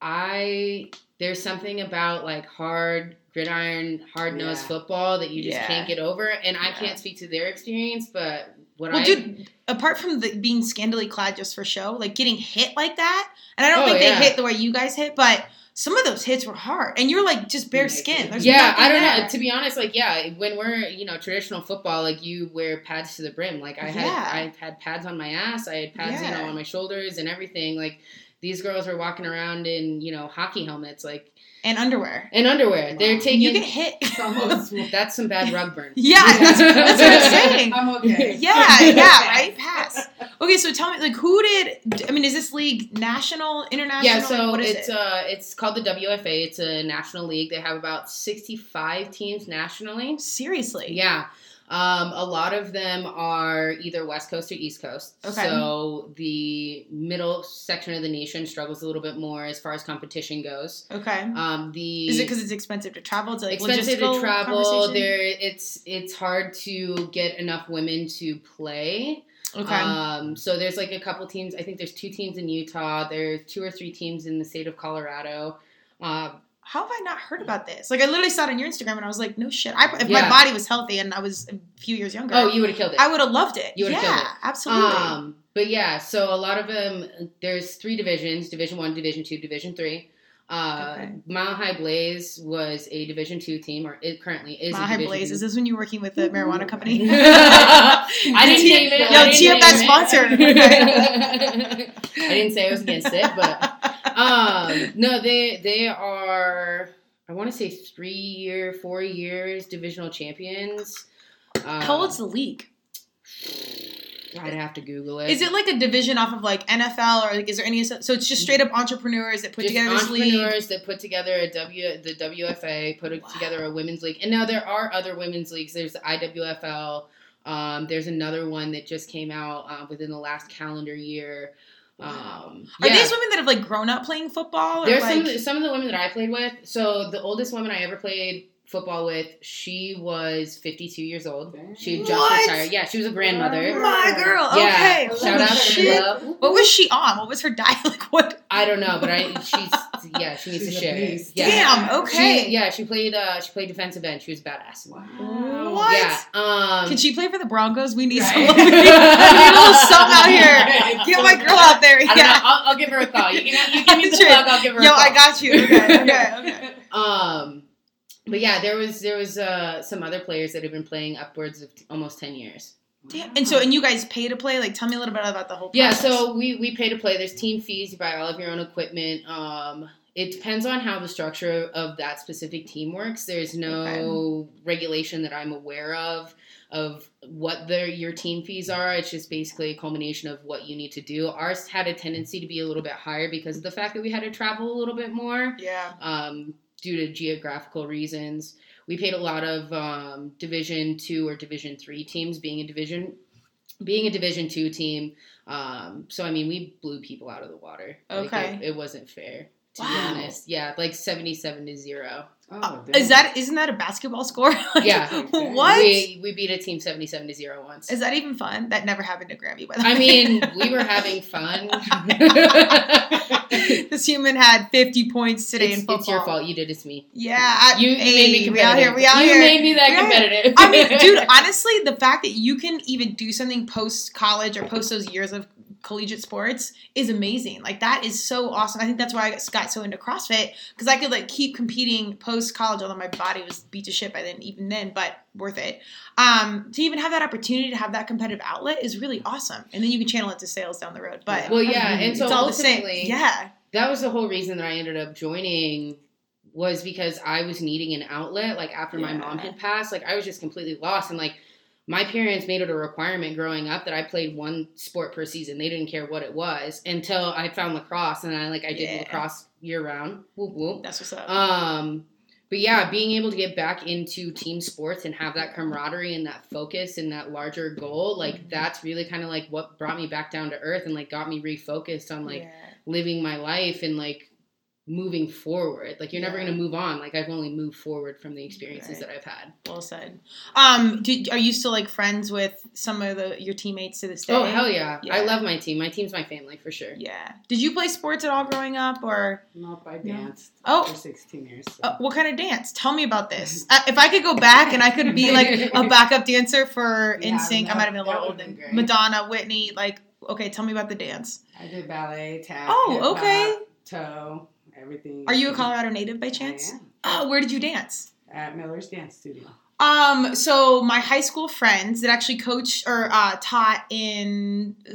I there's something about like hard gridiron, hard nosed Yeah. football that you just Yeah. can't get over. And I Yeah. can't speak to their experience, but what Well, I dude, apart from the, being scandally clad just for show, like getting hit like that, and I don't Oh, think they hit the way you guys hit, but some of those hits were hard, and you're like just bare skin. There's yeah, I don't there. know. To be honest, like yeah, when we're you know traditional football, like you wear pads to the brim. Like I had. I had pads on my ass. I had pads you know on my shoulders and everything. Like these girls are walking around in you know hockey helmets, like and underwear. and underwear. They're taking You get hit. *laughs* Almost. *laughs* that's some bad rug burn. yeah, that's, that's what I'm *laughs* saying. I'm okay. Yeah, yeah, right. Pass. Okay, so tell me, like, who did? I mean, is this league national, international? Yeah, so what is it's it? uh it's called the WFA. It's a national league. They have about sixty five teams nationally. Seriously. Yeah. Um, a lot of them are either West Coast or East Coast. Okay. So the middle section of the nation struggles a little bit more as far as competition goes. Okay. Um, the Is it because it's expensive to travel? It's like expensive to travel? There, it's it's hard to get enough women to play. Okay. Um, so there's like a couple teams. I think there's two teams in Utah. There's two or three teams in the state of Colorado. Uh, How have I not heard about this? Like, I literally saw it on your Instagram, and I was like, no shit. I, if Yeah. my body was healthy and I was a few years younger, oh, you would have killed it. I would have loved it. You would've yeah, killed it. absolutely. Um, but yeah, so a lot of them. There's three divisions: Division One, Division Two, Division Three. Uh, Okay. Mile High Blaze was a Division Two team, or it currently is. Mile High Blaze. Is this when you were working with the marijuana company? *laughs* *laughs* I didn't name it. Yo, tee up that sponsor. *laughs* I didn't say I was against it, but um, no, they they are. I want to say three year, four years divisional champions. Um, How old's the league? I'd have to Google it. Is it like a division off of like NFL or like is there any so it's just straight up entrepreneurs that put Just together this league? entrepreneurs that put together a W the WFA, put Wow. together a women's league, and now there are other women's leagues. There's the IWFL. Um, there's another one that just came out uh, within the last calendar year. Um, Are yeah. these women that have like grown up playing football? There's like, some some of the women that I played with. So the oldest woman I ever played football with, she was 52 years old. She had just What? retired. Yeah, she was a grandmother. my girl. Yeah, Okay. shout Holy out to. What was she on? What was her *laughs* diet? Like what? I don't know, but I she's yeah she needs She's to a share. it. beast. Yeah. Damn. Okay. She, yeah, she played. Uh, she played defensive end. She was badass. Wow. What? Yeah. Um, Can she play for the Broncos? We need Right. some. *laughs* *laughs* we need a little song out here. Get my girl out there. I don't know. Yeah. I'll, I'll give her a call. You, can, you give me *laughs* the Sure. plug. I'll give her. Yo, a call. I got you. Okay. Okay. Okay. Um, but yeah, there was there was uh, some other players that have been playing upwards of almost ten years. Damn. And so, and you guys pay to play? Like, tell me a little bit about the whole. Yeah, so we we pay to play. There's team fees. You buy all of your own equipment. Um, it depends on how the structure of that specific team works. There's no regulation that I'm aware of of what their your team fees are. It's just basically a culmination of what you need to do. Ours had a tendency to be a little bit higher because of the fact that we had to travel a little bit more Yeah. um, due to geographical reasons. We paid a lot of um, Division two or Division three teams being a division, being a Division two team. Um, so I mean, we blew people out of the water. Like, Okay. it, it wasn't fair to Wow. be honest. Yeah, like seventy-seven to zero. Oh, uh, Is that isn't that a basketball score? *laughs* Like, Yeah. what? We we beat a team seventy-seven to zero once. Is that even fun? That never happened to Grammy. By the way. I mean, we were having *laughs* fun. *laughs* this human had 50 points today it's, in football. it's your fault. You did it to me. Yeah, I, You, hey, made me we out here. We out you here. made me that competitive. I mean, dude, honestly, the fact that you can even do something post college or post those years of collegiate sports is amazing. Like that is so awesome. I think that's why I got so into CrossFit because I could like keep competing post college, although my body was beat to shit by then, even then, but worth it. Um, to even have that opportunity to have that competitive outlet is really awesome, and then you can channel it to sales down the road. But well, yeah, and so it's all the same. ultimately, Yeah, that was the whole reason that I ended up joining was because I was needing an outlet. Like after my mom had passed, like I was just completely lost. And like my parents made it a requirement growing up that I played one sport per season. They didn't care what it was until I found lacrosse and I like I did Yeah. lacrosse year round. Whoop whoop. that's what's up. Um, but yeah, being able to get back into team sports and have that camaraderie and that focus and that larger goal, like Mhm. that's really kind of like what brought me back down to earth and like got me refocused on like yeah. living my life and like moving forward. Like you're never gonna move on. Like I've only moved forward from the experiences Right. that I've had. Well said. Um, do, are you still like friends with some of the your teammates to this day? Oh hell yeah. Yeah. I love my team. My team's my family for sure. Yeah. Did you play sports at all growing up, or Nope, I No. danced Oh. for 16 years. so. uh, what kind of dance? Tell me about this. *laughs* Uh, if I could go back and I could be like a *laughs* backup dancer for Yeah, NSYNC, I that- might have been a little older. old. would've been then. great. Madonna, Whitney, like okay, tell me about the dance. I did ballet, tap, Oh, okay. toe, everything. Are you a Colorado native by chance? Oh, where did you dance? At Miller's Dance Studio. Um, so my high school friends that actually coached or uh, taught in uh,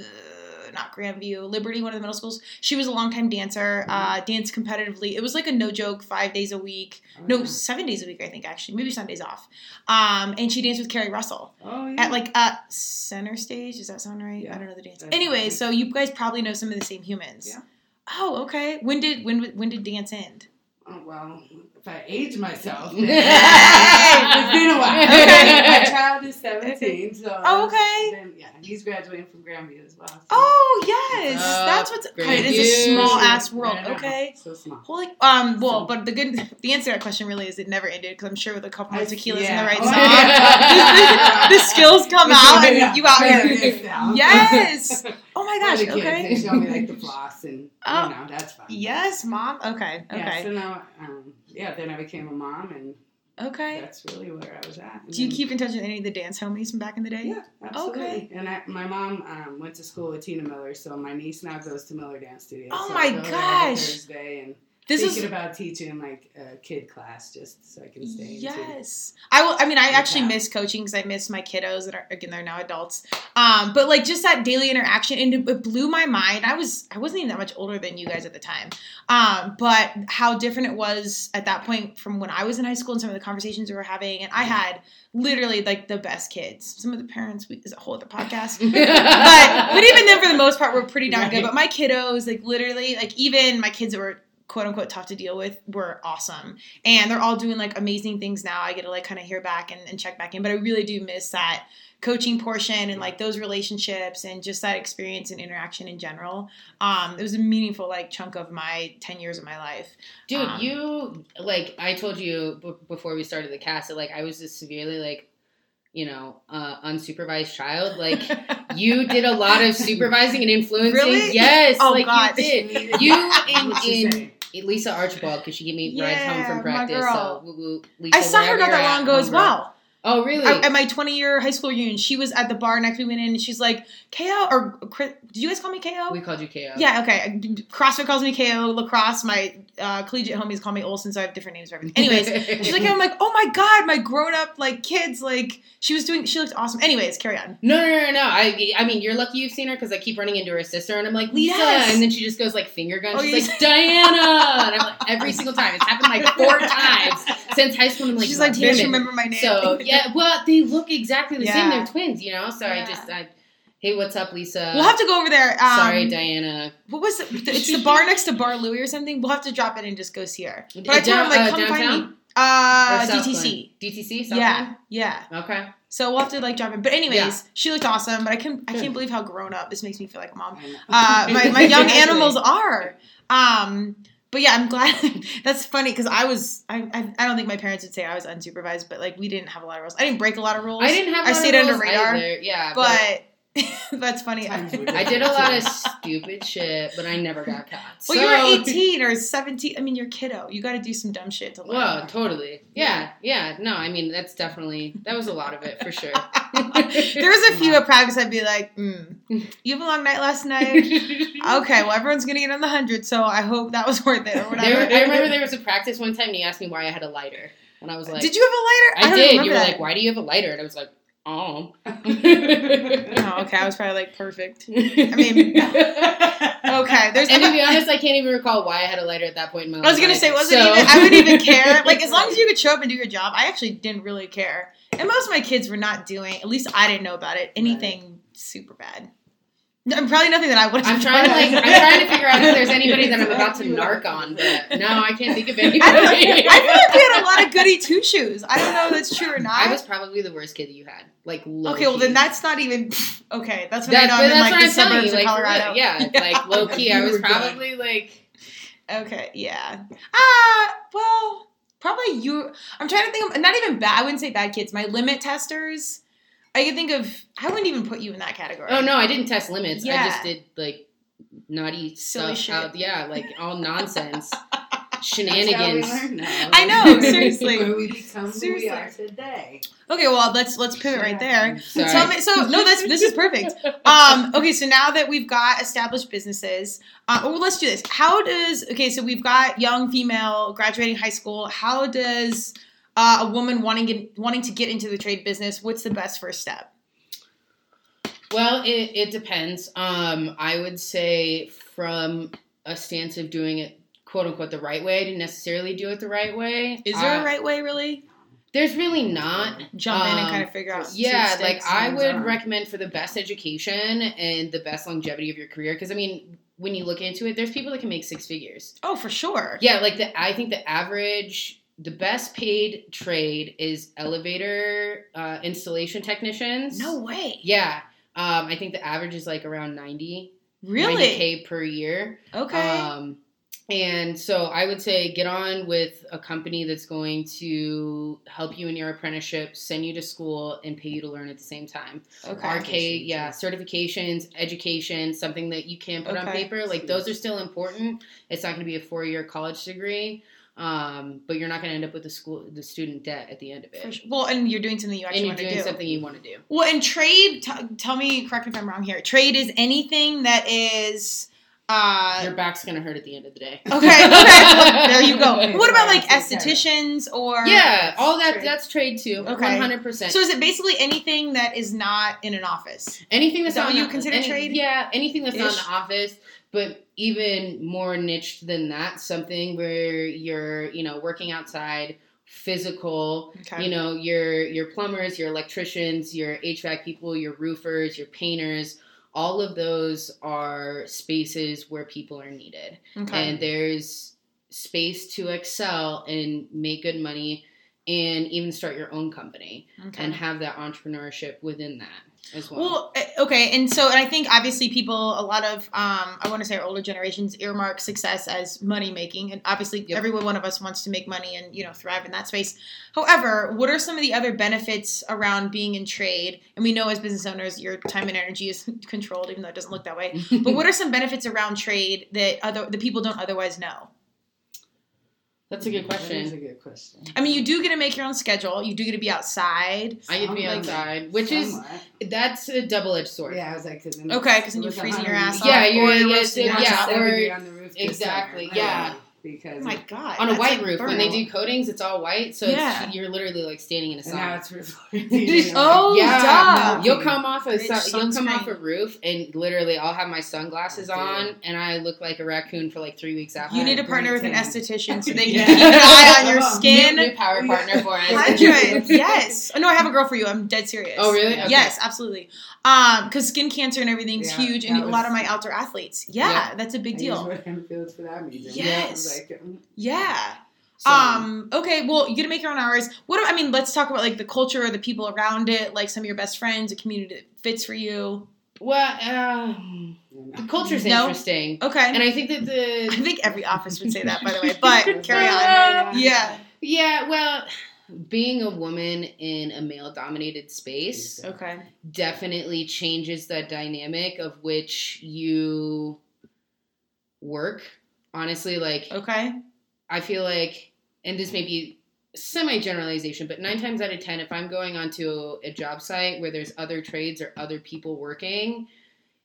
not Grandview, Liberty, one of the middle schools. She was a longtime dancer, uh, danced competitively. It was like a no joke, five days a week. Oh, No, yeah. seven days a week, I think actually, maybe Sundays off. Um, and she danced with Carrie Russell Oh, yeah. at like uh center stage. Does that sound right? Yeah. I don't know the dance. That's Anyway, so you guys probably know some of the same humans. Yeah. Oh, okay. When did when when did dance end? Oh, well, if I age myself, it's been a while. Okay. *laughs* My *laughs* child is 17, so. Oh, okay. Then, yeah, he's graduating from Grandview as well. so- Oh yes, up, that's what's. God, it is a small ass world. Know. Okay. So small. Holy, um, well, So- but the good, the answer to that question really is it never ended because I'm sure with a couple more tequilas yeah. in the right Oh, song, yeah. *laughs* the skills come out and you out here. Yes. Oh my gosh. the kids, Okay. They show me like the floss and, Oh. you know, that's fun. Yes, mom. Okay. Yeah, Okay. so now, um, yeah, then I became a mom, and Okay. that's really where I was at. And Do you then- keep in touch with any of the dance homies from back in the day? Yeah, absolutely. Okay. And I, my mom um, went to school with Tina Miller, so my niece now goes to Miller Dance Studio. Oh so my I go there every gosh. Thursday, and This thinking is about teaching like a kid class just so I can stay. yes. I will. I mean, I actually miss coaching because I miss my kiddos that are again they're now adults. Um, but like just that daily interaction and it, blew my mind. I was I wasn't even that much older than you guys at the time. Um, but how different it was at that point from when I was in high school and some of the conversations we were having, and I had literally like the best kids. Some of the parents we, is a whole other podcast. *laughs* but but even then for the most part we're pretty darn good but my kiddos like literally like even my kids that were quote unquote tough to deal with were awesome and they're all doing like amazing things now i get to like kind of hear back and, and check back in but i really do miss that coaching portion and like those relationships and just that experience and interaction in general um it was a meaningful like chunk of my 10 years of my life Dude, Um, you like I told you b- before we started the cast that like I was this severely like, you know, uh, unsupervised child. Like *laughs* you did a lot of supervising and influencing. Really? Yes, Oh, like God. *laughs* you did. You and What'd in say? Lisa Archibald because she gave me rides home Yeah, from practice. So woo woo, Lisa, i saw her not that at, long ago as well Oh really? I- at my 20 year high school reunion she was at the bar next we went in and she's like ko or Chris, did you guys call me ko we called you KO. Yeah, okay. CrossFit calls me KO. Lacrosse, my uh, collegiate homies call me Olson, so I have different names for everything. Anyways, *laughs* she's like, I'm like, oh my god, my grown up like kids, like she was doing, she looked awesome. Anyways, carry on. No, no, no, no. I, I mean, you're lucky you've seen her because I keep running into her sister, and I'm like Lisa, Yes. and then she just goes like finger gun. Oh, She's you- like Diana, and I'm like every single time. It's happened like four *laughs* times since high school. And I'm like, she's like, "God do you remember my name? So yeah, well, they look exactly the same. They're twins, you know. So I just, I, hey, what's up, Lisa? we'll have to go over there. Um, Sorry, Diana. What was it? It's the bar next to Bar Louie or something. We'll have to drop in and just go see her. But I told her, I'm like, Uh, come downtown? find me. Uh, DTC. DTC. Yeah, Southland? yeah. Okay. So we'll have to like drop in. But anyways, Yeah. she looked awesome. But I can I can't believe how grown up this makes me feel like a mom. Uh, my, my *laughs* young animals are. Um, but yeah, I'm glad. *laughs* that's funny because I was. I, I I don't think my parents would say I was unsupervised, but like we didn't have a lot of rules. I didn't break a lot of rules. I didn't have. a I stayed under radar, either. Yeah, but but *laughs* that's funny. *laughs* I did a lot of stupid shit, but I never got caught. well, so, you were 18 or 17. I mean, you're kiddo. You got to do some dumb shit to learn. Well, totally. Yeah, yeah. No, I mean that's definitely that was a lot of it for sure. *laughs* there was a few at practice I'd be like, mm, you have a long night last night. okay, well everyone's gonna get on the hundred, so I hope that was worth it or whatever. There, I remember there was a practice one time and he asked me why I had a lighter. And I was like, did you have a lighter? I, don't did. You were that. like, why do you have a lighter? And I was like, oh. Oh, okay. I was probably like perfect. I mean, *laughs* okay. There's. and to be honest, I can't even recall why I had a lighter at that point in my life. I was gonna say, wasn't So- even. I wouldn't even *laughs* care. Like as long as you could show up and do your job, I actually didn't really care. And most of my kids were not doing. At least I didn't know about it. Anything super bad. No, probably nothing that I would. I'm trying to *laughs* like, I'm trying to figure out if there's anybody that I'm about to narc on, but no, I can't think of anybody. I, don't, I feel like we had a lot of goody two shoes. I don't know if that's true or not. I was probably the worst kid that you had. Like, low okay, well then that's not even *laughs* okay. That's when That- I know but I'm in that's like what the I'm telling suburbs you. of Like, Colorado. yeah, *laughs* like low key. I was were good. probably like, Okay, yeah. Uh well, probably you. I'm trying to think of not even bad. I wouldn't say bad kids. My limit testers. I could think of. I wouldn't even put you in that category. oh no, I didn't test limits. I just did like naughty Silly stuff shit. out. Yeah, like all *laughs* nonsense, That's how we shenanigans. now. I know, seriously. Where we become Seriously. who we are today. Okay, well let's let's pivot right there. Sorry. Tell me. So no, this this is perfect. *laughs* Um. Okay, so now that we've got established businesses, uh, well, let's do this. How does okay? So we've got young female graduating high school. How does uh, a woman wanting get, wanting to get into the trade business? What's the best first step? Well, it, it depends. Um, I would say from a stance of doing it quote unquote the right way. I didn't necessarily do it the right way. Is there Uh, a right way, really? There's really not. Jump in and Um, kind of figure out. Yeah, like. I would on. recommend for the best education and the best longevity of your career. Because I mean, when you look into it, there's people that can make six figures. Oh, for sure. Yeah, like the I think the average, the best paid trade is elevator uh, installation technicians. No way. Yeah, um, I think the average is like around ninety. Really? 90k per year. Okay. Um, and so I would say get on with a company that's going to help you in your apprenticeship, send you to school, and pay you to learn at the same time. okay. RK, yeah, certifications, education, something that you can put on paper. Like those are still important. It's not going to be a four-year college degree, um, but you're not going to end up with the school, the student debt at the end of it. Sure. Well, and you're doing something you actually want to doing do. something you want to do. Well, and trade. T- tell me, correct me if I'm wrong here. Trade is anything that is Uh, Your back's gonna hurt at the end of the day. okay, okay, *laughs* there you go. What about like estheticians or Yeah, all that Trade. that's trade too. Okay. One hundred percent. So is it basically anything that is not in an office? Anything that's Is that not what in you the- consider any- trade? Yeah, anything that's not in the office, but even more niched than that, something where you're, you know, working outside, physical, Okay. you know, your your plumbers, your electricians, your HVAC people, your roofers, your painters, all of those are spaces where people are needed. okay. And there's space to excel and make good money and even start your own company okay. and have that entrepreneurship within that as well. Well, eh, okay, and so and I think obviously people, a lot of um, I want to say our older generations earmark success as money making, and obviously Yep. every one of us wants to make money and you know thrive in that space. However, what are some of the other benefits around being in trade? And we know as business owners, your time and energy is *laughs* controlled, even though it doesn't look that way. *laughs* But what are some benefits around trade that other the people don't otherwise know? That's a good question. That is a question. good question. I mean, you do get to make your own schedule. You do get to be outside. I get to be outside, which is that's a double edged sword. Yeah, I was like, 'cause then Okay, 'cause it then you're freezing your ass off. Yeah, you're- or you're yeah, roasting yeah, your ass yeah, off. or- on the roof Exactly, summer. yeah. Because Oh my god! On a white a roof, burn. when they do coatings, it's all white, so Yeah. it's, you're literally like standing in a and now it's reflecting. *laughs* Oh, yeah, duh. you'll come off a su- you'll come off a roof, and literally, I'll have my sunglasses Oh, on, and I look like a raccoon for like three weeks after. You need to partner with an tan. esthetician so *laughs* they can keep an eye on your *laughs* skin. new, new power partner for us. Hundred, yes. Oh, no, I have a girl for you. I'm dead serious. Oh, really? Okay. Yes, absolutely. Um, because skin cancer and everything's Yeah, huge, and that a lot of my outdoor athletes. Yeah, Yeah. that's a big I deal. use for that reason. Yes. I like, mm. Yeah. So, Um. Okay. Well, you get to make your own hours. What? do- I mean, let's talk about like the culture, or the people around it, like some of your best friends, a community that fits for you. Well, uh, the culture's No. interesting, Okay. and I think that the *laughs* I think every office would say that, by the way. But *laughs* carry on. Yeah. yeah, well, being a woman in a male-dominated space. Okay. definitely changes the dynamic of which you work. Honestly, like Okay. I feel like, and this may be semi generalization, but nine times out of ten, if I'm going onto a job site where there's other trades or other people working,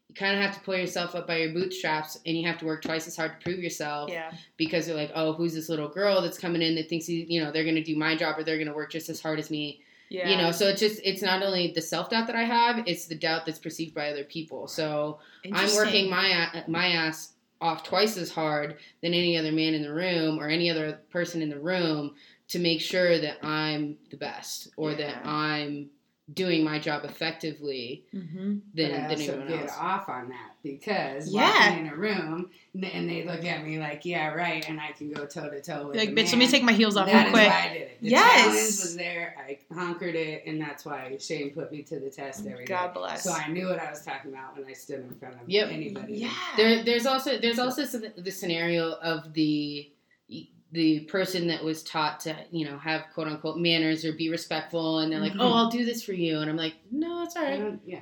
you kind of have to pull yourself up by your bootstraps and you have to work twice as hard to prove yourself Yeah. because they're like, oh, who's this little girl that's coming in that thinks, he, you know, they're going to do my job or they're going to work just as hard as me Yeah. you know so it's just it's not only the self-doubt that i have it's the doubt that's perceived by other people so i'm working my my ass off twice as hard than any other man in the room or any other person in the room to make sure that i'm the best or that i'm doing my job effectively Mm-hmm. than, but I than also anyone get else off on that because Yeah. walking in a room and they look at me like, yeah, right, and I can go toe to toe with Like, a bitch, let me take my heels off That real is quick. why I did it. The Yes. challenge was there. I conquered it, and that's why Shane put me to the test every day. God bless. So I knew what I was talking about when I stood in front of Yep. anybody. yeah. There, there's also there's also s- the scenario of the the person that was taught to you know have quote unquote manners or be respectful, and they're like, Mhm. oh, I'll do this for you, and I'm like, no, it's all I right. don't- yeah.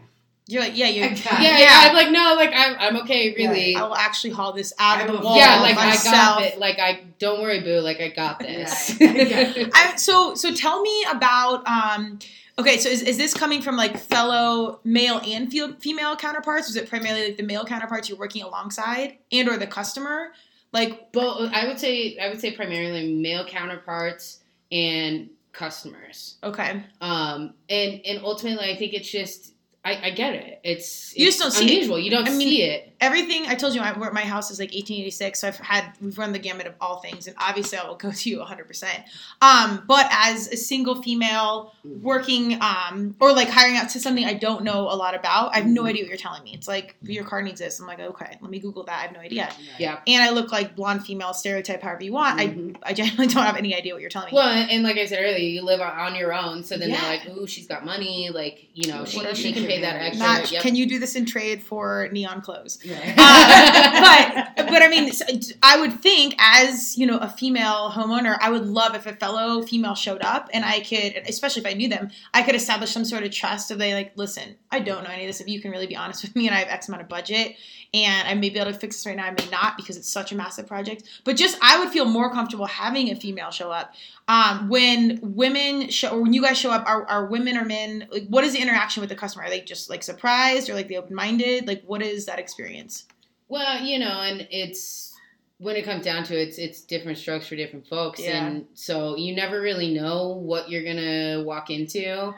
You're like, yeah, you're. I got *laughs* Yeah, yeah, I'm like, no, like I'm, I'm okay, really. I will actually haul this out of the will- wall. Yeah, like I got it. Like I don't worry, boo. Like I got this. Yeah, *laughs* *laughs* yeah. I, so so tell me about um okay so is, is this coming from like fellow male and fe- female counterparts Was it primarily like the male counterparts you're working alongside and or the customer like But I would say I would say primarily male counterparts and customers. okay Um, and and ultimately, I think it's just I, I get it. It's You it's just don't see it. unusual. You don't I mean, see it. everything I told you I, my house is like 1886 so I've had we've run the gamut of all things and obviously I will go *laughs* to you 100% um but as a single female working um or like hiring out to something I don't know a lot about I have no Mhm. idea what you're telling me it's like your car needs this I'm like okay let me google that I have no idea Yeah. and I look like blonde female stereotype however you want Mhm. I I genuinely *laughs* don't have any idea what you're telling me Well, and, and like I said earlier, you live on, on your own, so then Yeah. they're like, "Ooh, she's got money. Like, you know, she, she can she pay that extra." Not, Yep. can you do this in trade for neon clothes Right. Uh, but but I mean, I would think as you know a female homeowner, I would love if a fellow female showed up and I could, especially if I knew them, I could establish some sort of trust. Of they like, listen, I don't know any of this. If you can really be honest with me, and I have X amount of budget, and I may be able to fix this right now, I may not because it's such a massive project. But just I would feel more comfortable having a female show up. Um, when women show, or when you guys show up, are, are women or men? Like, what is the interaction with the customer? Are they just like surprised or like the open minded? Like, what is that experience? Well, you know, and it's when it comes down to it, it's it's different strokes for different folks, Yeah. and so you never really know what you're gonna walk into.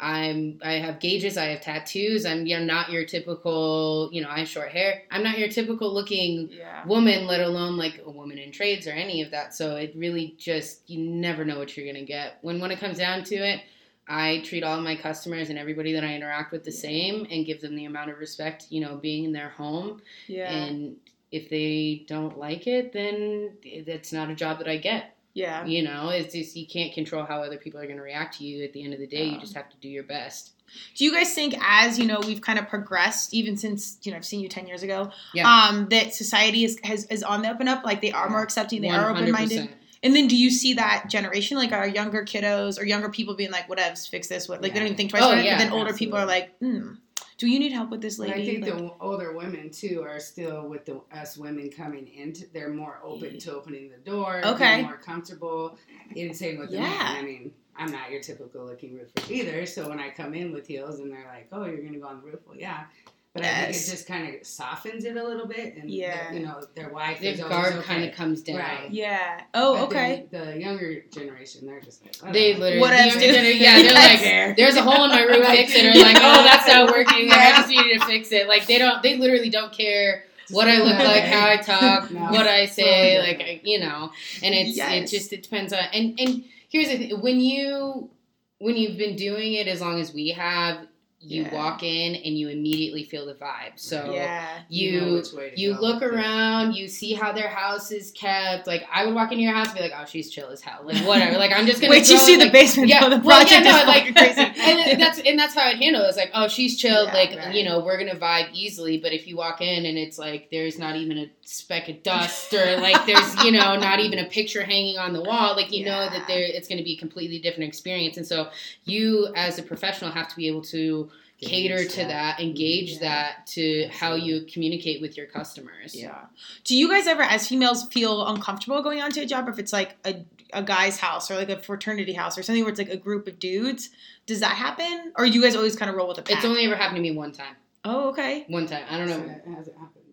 I'm I have gauges, I have tattoos. I'm you're not your typical, you know, I have short hair. I'm not your typical looking Yeah. woman, let alone like a woman in trades or any of that. So it really just you never know what you're gonna get. When when it comes down to it, I treat all my customers and everybody that I interact with the same and give them the amount of respect, you know, being in their home. Yeah. And if they don't like it, then it's not a job that I get. Yeah. You know, it's just you can't control how other people are going to react to you. At the end of the day, Yeah. you just have to do your best. Do you guys think, as you know, we've kind of progressed, even since you know I've seen you ten years ago, Yeah. um, that society is has is on the up and up. Like they are more accepting, they are open minded. And then, do you see that generation, like our younger kiddos or younger people, being like, "Whatevs, fix this." What like they don't even think twice Oh, about it. yeah, but then older people are like, "Hmm, do you need help with this, lady?" I think Like- the older women too are still with the us women coming into. They're more open to opening the door. Okay. more comfortable. And same with the men. I mean, I'm not your typical looking roofer either. So when I come in with heels and they're like, "Oh, you're gonna go on the roof," well, yeah. But I think Yes. it just kind of softens it a little bit, and Yeah. their- you know, their wife Their is guard okay. kind of comes down. Right. yeah. Oh, But okay. then The younger generation, they're just like, They whatever. literally, What the younger do- gener- yeah, they're Yes. like, there's a hole in my roof, fix it, or like, oh, that's not working, like, I Yeah. just needed to fix it. Like, they don't, they literally don't care what I look like, how I talk, No. what I say, Totally like, you know, and it's, Yes. it just, it depends on, and, and here's the thing, when you, when you've been doing it as long as we have, you Yeah. walk in and you immediately feel the vibe. So yeah. you, know which way to you look with it. around, you see how their house is kept. Like I would walk into your house and be like, "Oh, she's chill as hell." Like whatever. Like I'm just gonna Wait, till you see it, the basement. yeah, though, the well, project yeah, no, is like crazy. *laughs* and that's and that's how I'd handle it. It's like, oh, she's chilled. Yeah, like right. you know, we're gonna vibe easily. But if you walk in and it's like there's not even a speck of dust, or like there's you know not even a picture hanging on the wall, like you know that there it's gonna be a completely different experience. And so you as a professional have to be able to cater to that, engage Yeah. that to how you communicate with your customers. Yeah. Do you guys ever, as females, feel uncomfortable going onto a job if it's like a, a guy's house or like a fraternity house or something where it's like a group of dudes? Does that happen? Or do you guys always kind of roll with the pack? It's only ever happened to me one time. oh, okay. One time. I don't know. happened.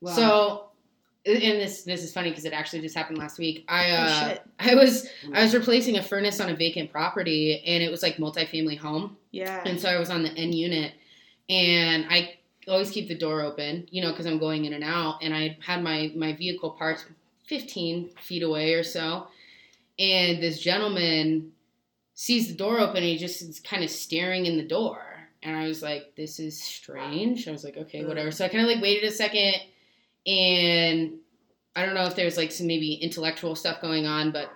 Well, so, and this this is funny because it actually just happened last week. I Oh, uh, shit. *laughs* I was I was replacing a furnace on a vacant property, and it was like multifamily home, Yeah. and so I was on the end unit, and I always keep the door open, you know, because I'm going in and out, and I had my my vehicle parked 15 feet away or so, and this gentleman sees the door open, and he just is kind of staring in the door. And I was like, this is strange. I was like, okay, whatever. So I kind of like waited a second and I don't know if there's like some maybe intellectual stuff going on, but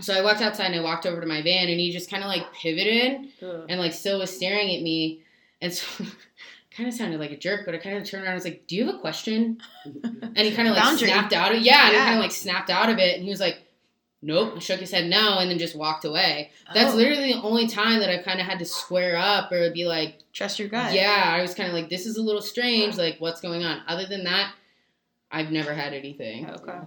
so I walked outside and I walked over to my van and he just kind of like pivoted Ugh. and like still was staring at me. And so *laughs* kind of sounded like a jerk, but I kind of turned around and was like, do you have a question? *laughs* And he kind of like Boundary. snapped out of it. Yeah, and he kind of like snapped out of it and he was like, nope, and shook his head no, and then just walked away. That's Oh. literally the only time that I kind of had to square up or be like, Trust your gut. yeah, I was kind of like, this is a little strange. Like, what's going on? Other than that, I've never had anything. Okay.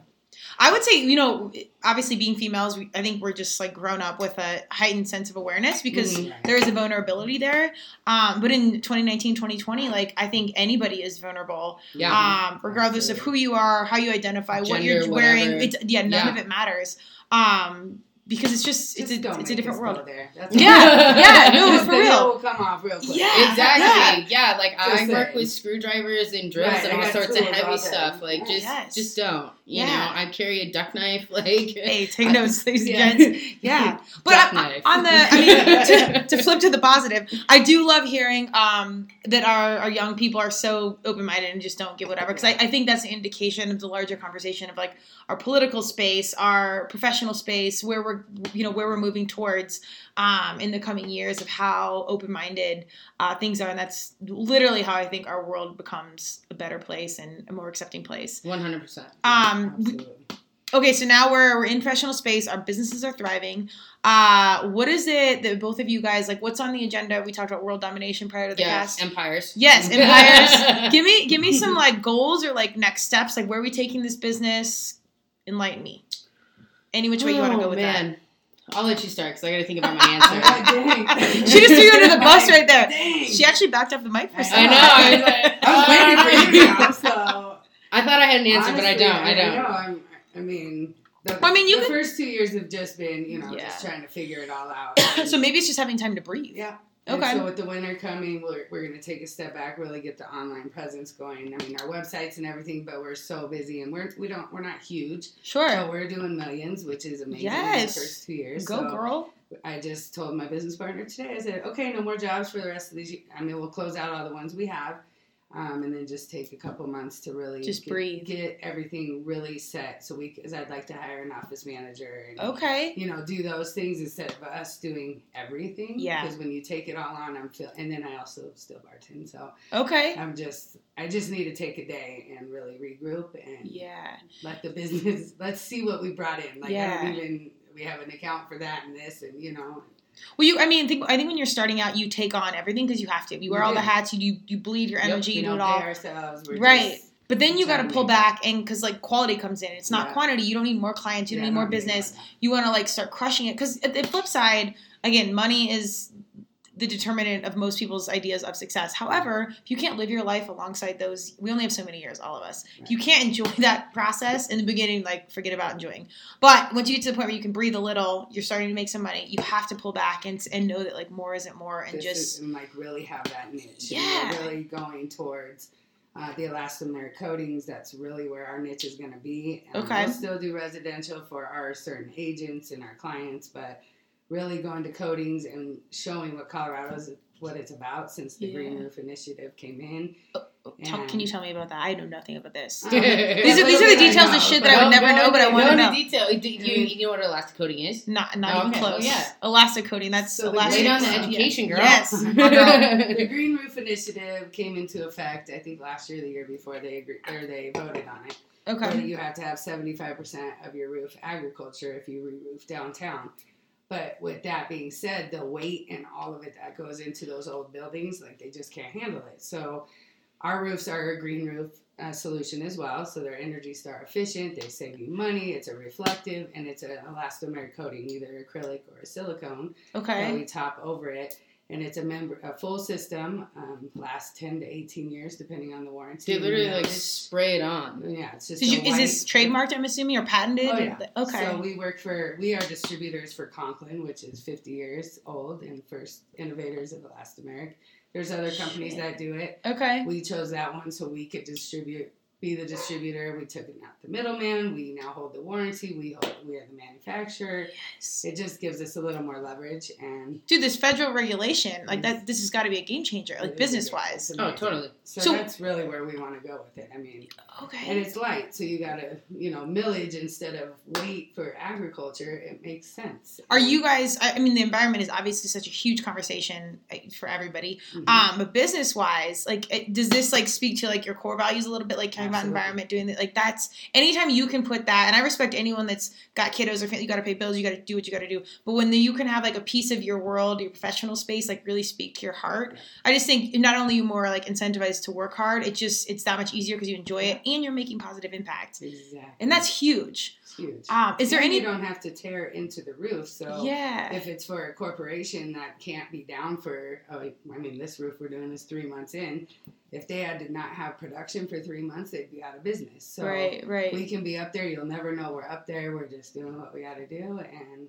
I would say, you know, obviously being females, we, I think we're just like grown up with a heightened sense of awareness because Mhm. there is a vulnerability there. Um, but in 2019, 2020, like I think anybody is vulnerable, Yeah. um, regardless of who you are, how you identify, what you're wearing. whatever. It's yeah, none Yeah. of it matters. Um, because it's just, Just it's a it's a different world. There. That's Yeah, *laughs* yeah, no, for real. heel will come off real quick. Yeah. Exactly. Yeah. like I Just work saying. with screwdrivers and drills Right, and all sorts of heavy stuff. Like Yeah, just yes. just don't. You Yeah. know, I carry a duck knife. *laughs* Like Hey, *laughs* take notes, ladies and Yeah. gents. Yeah, but Duck I- on the, I mean, to, to flip to the positive, I do love hearing um, that our, our young people are so open minded and just don't give whatever. Because I, I think that's an indication of the larger conversation of like our political space, our professional space, where we're you know where we're moving towards um, in the coming years of how open minded uh, things are, and that's literally how I think our world becomes a better place and a more accepting place. One hundred percent. Um, we- Okay, so now we're we're in professional space. Our businesses are thriving. Uh, what is it that both of you guys like? What's on the agenda? We talked about world domination prior to the Yes, cast. empires. yes, *laughs* empires. give me give me *laughs* some like goals or like next steps. Like where are we taking this business? Enlighten me. Any which way you want to Oh, go with man. I'll let you start because I got to think about my *laughs* answer. Oh. *laughs* She just threw you under the bus right there. Dang. She actually backed up the mic for a I second. I know. I was, like, *laughs* I was waiting for you now, so. I thought I had an answer, but I don't. I don't. know. I'm, I mean, the, I mean, you the could- first two years have just been, you know, Yeah. just trying to figure it all out. *coughs* so maybe it's just having time to breathe. yeah. And Okay. so with the winter coming, we're, we're going to take a step back, really get the online presence going. I mean, our websites and everything, but we're so busy and we're we don't we're not huge, Sure. so we're doing millions, which is amazing. Yes. In the first two years, Go So girl. I just told my business partner today. I said, okay, no more jobs for the rest of these. I mean, we'll close out all the ones we have, um, and then just take a couple months to really Just get, breathe. get everything really set. So we, because I'd like to hire an office manager and Okay. you know do those things instead of us doing everything. Yeah. Because when you take it all on, I'm feel, and then I also still bartend. So Okay. I'm just, I just need to take a day and really regroup and Yeah. let the business. *laughs* Let's see what we brought in. Like I don't even. We have an account for that and this, and you know, Well, you. I mean, think. I think when you're starting out, you take on everything because you have to. You wear We all the hats. You you, you bleed your energy. we you do it all. Right. But then you got to pull back and because like quality comes in. It's not Yeah. quantity. You don't need more clients. You don't Yeah, need more business. You want to like start crushing it because at the flip side, again, money is the determinant of most people's ideas of success. However, if you can't live your life alongside those, we only have so many years, all of us. If you can't enjoy *laughs* that process in the beginning, like forget about enjoying. But once you get to the point where you can breathe a little, you're starting to make some money. You have to pull back and and know that like more isn't more, and This just is- and like really have that niche. Yeah. And really going towards uh, the elastomeric coatings. That's really where our niche is going to be. Um, Okay. We'll still do residential for our certain agents and our clients, but really going to coatings and showing what Colorado's what it's about since the Green Roof Initiative came in. tell, can you tell me about that? I know nothing about this. Um, These are *laughs* these are the details know, of shit that I would never know, but I want to know. into detail. Do you, you know what elastic coating is? Not not Oh, even okay. close. Oh, yeah. Elastic coating. That's So the elastic. Lay down the education, girl. Yes. *laughs* the Green Roof Initiative came into effect, I think last year, or the year before they agreed, or they voted on it. Okay. you have to have seventy-five percent of your roof agriculture if you re-roof downtown. But with that being said, the weight and all of it that goes into those old buildings, like they just can't handle it. So our roofs are a green roof uh, solution as well. So they're Energy Star efficient. They save you money. It's a reflective and it's an elastomeric coating, either acrylic or a silicone that Okay. we top over it. And it's a member a full system, um, lasts ten to eighteen years depending on the warranty. They literally like spray it on. yeah, it's just a you? Is this trademarked? I'm assuming or patented? Oh yeah. Okay. So we work for we are distributors for Conklin, which is 50 years old and first innovators of elastomeric. There's other companies Shit. that do it. okay. We chose that one so we could distribute, be the distributor. We took it out the middleman. We now hold the warranty. We hold, we are the manufacturer. Yes. It just gives us a little more leverage and Dude, this federal regulation, like that, this has got to be a game changer, like business wise. Oh, totally. So, So- that's really where we want to go with it. I mean, okay, and it's light, so you gotta, you know, millage instead of weight for agriculture. It makes sense. Are you guys? I I mean, the environment is obviously such a huge conversation uh, for everybody. Mhm. Um, but business wise, like, it, does this like speak to like your core values a little bit? Like, talking about environment, doing that. Like, that's anytime you can put that. And I respect anyone that's got kiddos or family, you got to pay bills, you got to do what you got to do. But when you can have like a piece of your world, your professional space, like really speak to your heart, I just think not only you more like incentivized to work hard, it just it's that much easier because you enjoy it and you're making positive impact, Exactly. and that's huge. It's huge. Um, is there And any? You don't have to tear into the roof, so yeah. if it's for a corporation that can't be down for, oh, I mean, this roof we're doing is three months in. If they had to not have production for three months, they'd be out of business. So right. Right. we can be up there. You'll never know we're up there. We're just doing what we got to do and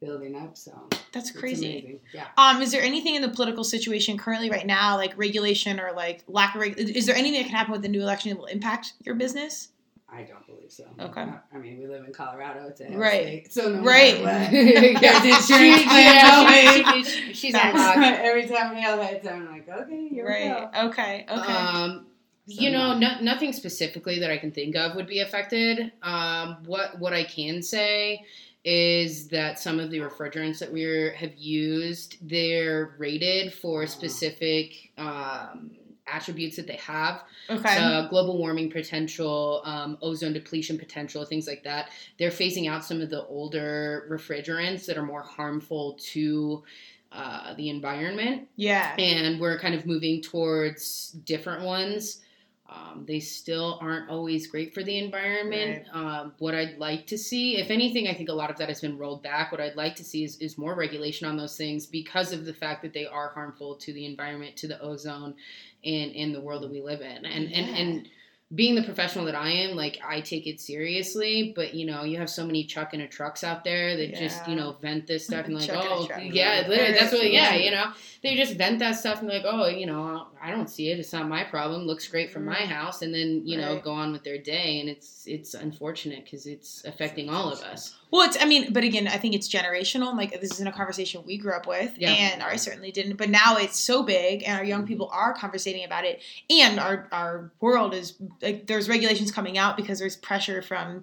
building up. So that's crazy. Yeah. Um, is there anything in the political situation currently right now, like regulation or like lack of reg- is there anything that can happen with the new election that will impact your business? I don't believe so. Okay. I- I mean, we live in Colorado. It's a hell Right. state, so no Right. matter what. There's *laughs* She- insurance yeah, she- she- *laughs* she's on lock. Every time we have heads, I'm like, okay, here we Right. go. Okay. Okay. Um, So you know, no. no, nothing specifically that I can think of would be affected. Um, what what I can say is that some of the refrigerants that we are, have used, they're rated for Oh. specific um, attributes that they have. okay. So global warming potential, um, ozone depletion potential, things like that. They're phasing out some of the older refrigerants that are more harmful to uh, the environment yeah. and we're kind of moving towards different ones. Um, they still aren't always great for the environment. Um, what I'd like to see, if anything, I think a lot of that has been rolled back. What I'd like to see is, is more regulation on those things because of the fact that they are harmful to the environment, to the ozone, and in the world that we live in. And and and being the professional that I am, like I take it seriously, but you know, you have so many truck and a trucks out there that just, you know, vent this stuff and *laughs* like, Chuck oh, yeah, literally, that's what, yeah, Yeah. you know, they just vent that stuff and like, oh, you know, I don't see it, it's not my problem, looks great from my Mm. house, and then you know, go on with their day, and it's it's unfortunate because it's affecting all of us. Well, it's, I mean, but again, I think it's generational. Like, this isn't a conversation we grew up with, Yeah. and I certainly didn't. But now it's so big, and our young people are conversating about it, and our our world is like there's regulations coming out because there's pressure from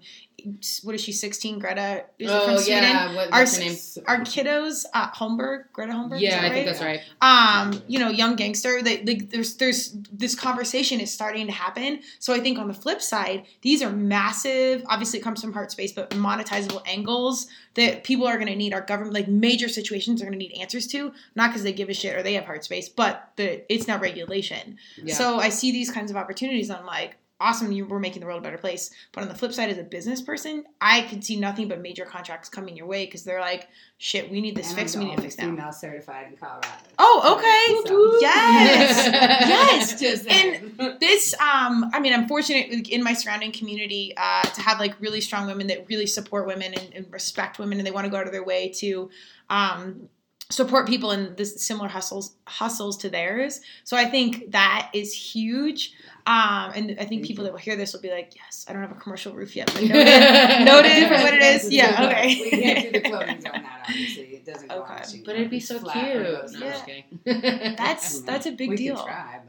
what is she, 16, Greta? Is it from Sweden? Oh, what, Our what's her name? Our kiddos, uh, Holmberg, Greta Holmberg. is Yeah, I think that's right. um, you know, young gangster. That like there's there's this conversation is starting to happen. So I think on the flip side, these are massive. Obviously, it comes from heart space, but monetizable angles that people are going to need. Our government, like major situations, are going to need answers to. Not because they give a shit or they have heart space, but the it's now regulation. Yeah. So I see these kinds of opportunities. I'm like. Awesome, you we're making the world a better place. But on the flip side, as a business person, I could see nothing but major contracts coming your way because they're like, "Shit, we need this And fixed. We need to fix now." Female certified in Colorado. Oh, okay. So- Yes. *laughs* yes. Just And this, um, I mean, I'm fortunate in my surrounding community uh, to have like really strong women that really support women and, and respect women, and they want to go out of their way to um, support people in this similar hustles hustles to theirs. So I think that is huge. Um, and I think people that will hear this will be like, "Yes, I don't have a commercial roof yet, but noted, *laughs* noted for what it is." Yeah, Okay. We can't do the clothes on that, obviously. It doesn't go Okay. on sheet But it'd be so cute. No, Yeah. That's *laughs* that's a big we deal. Try,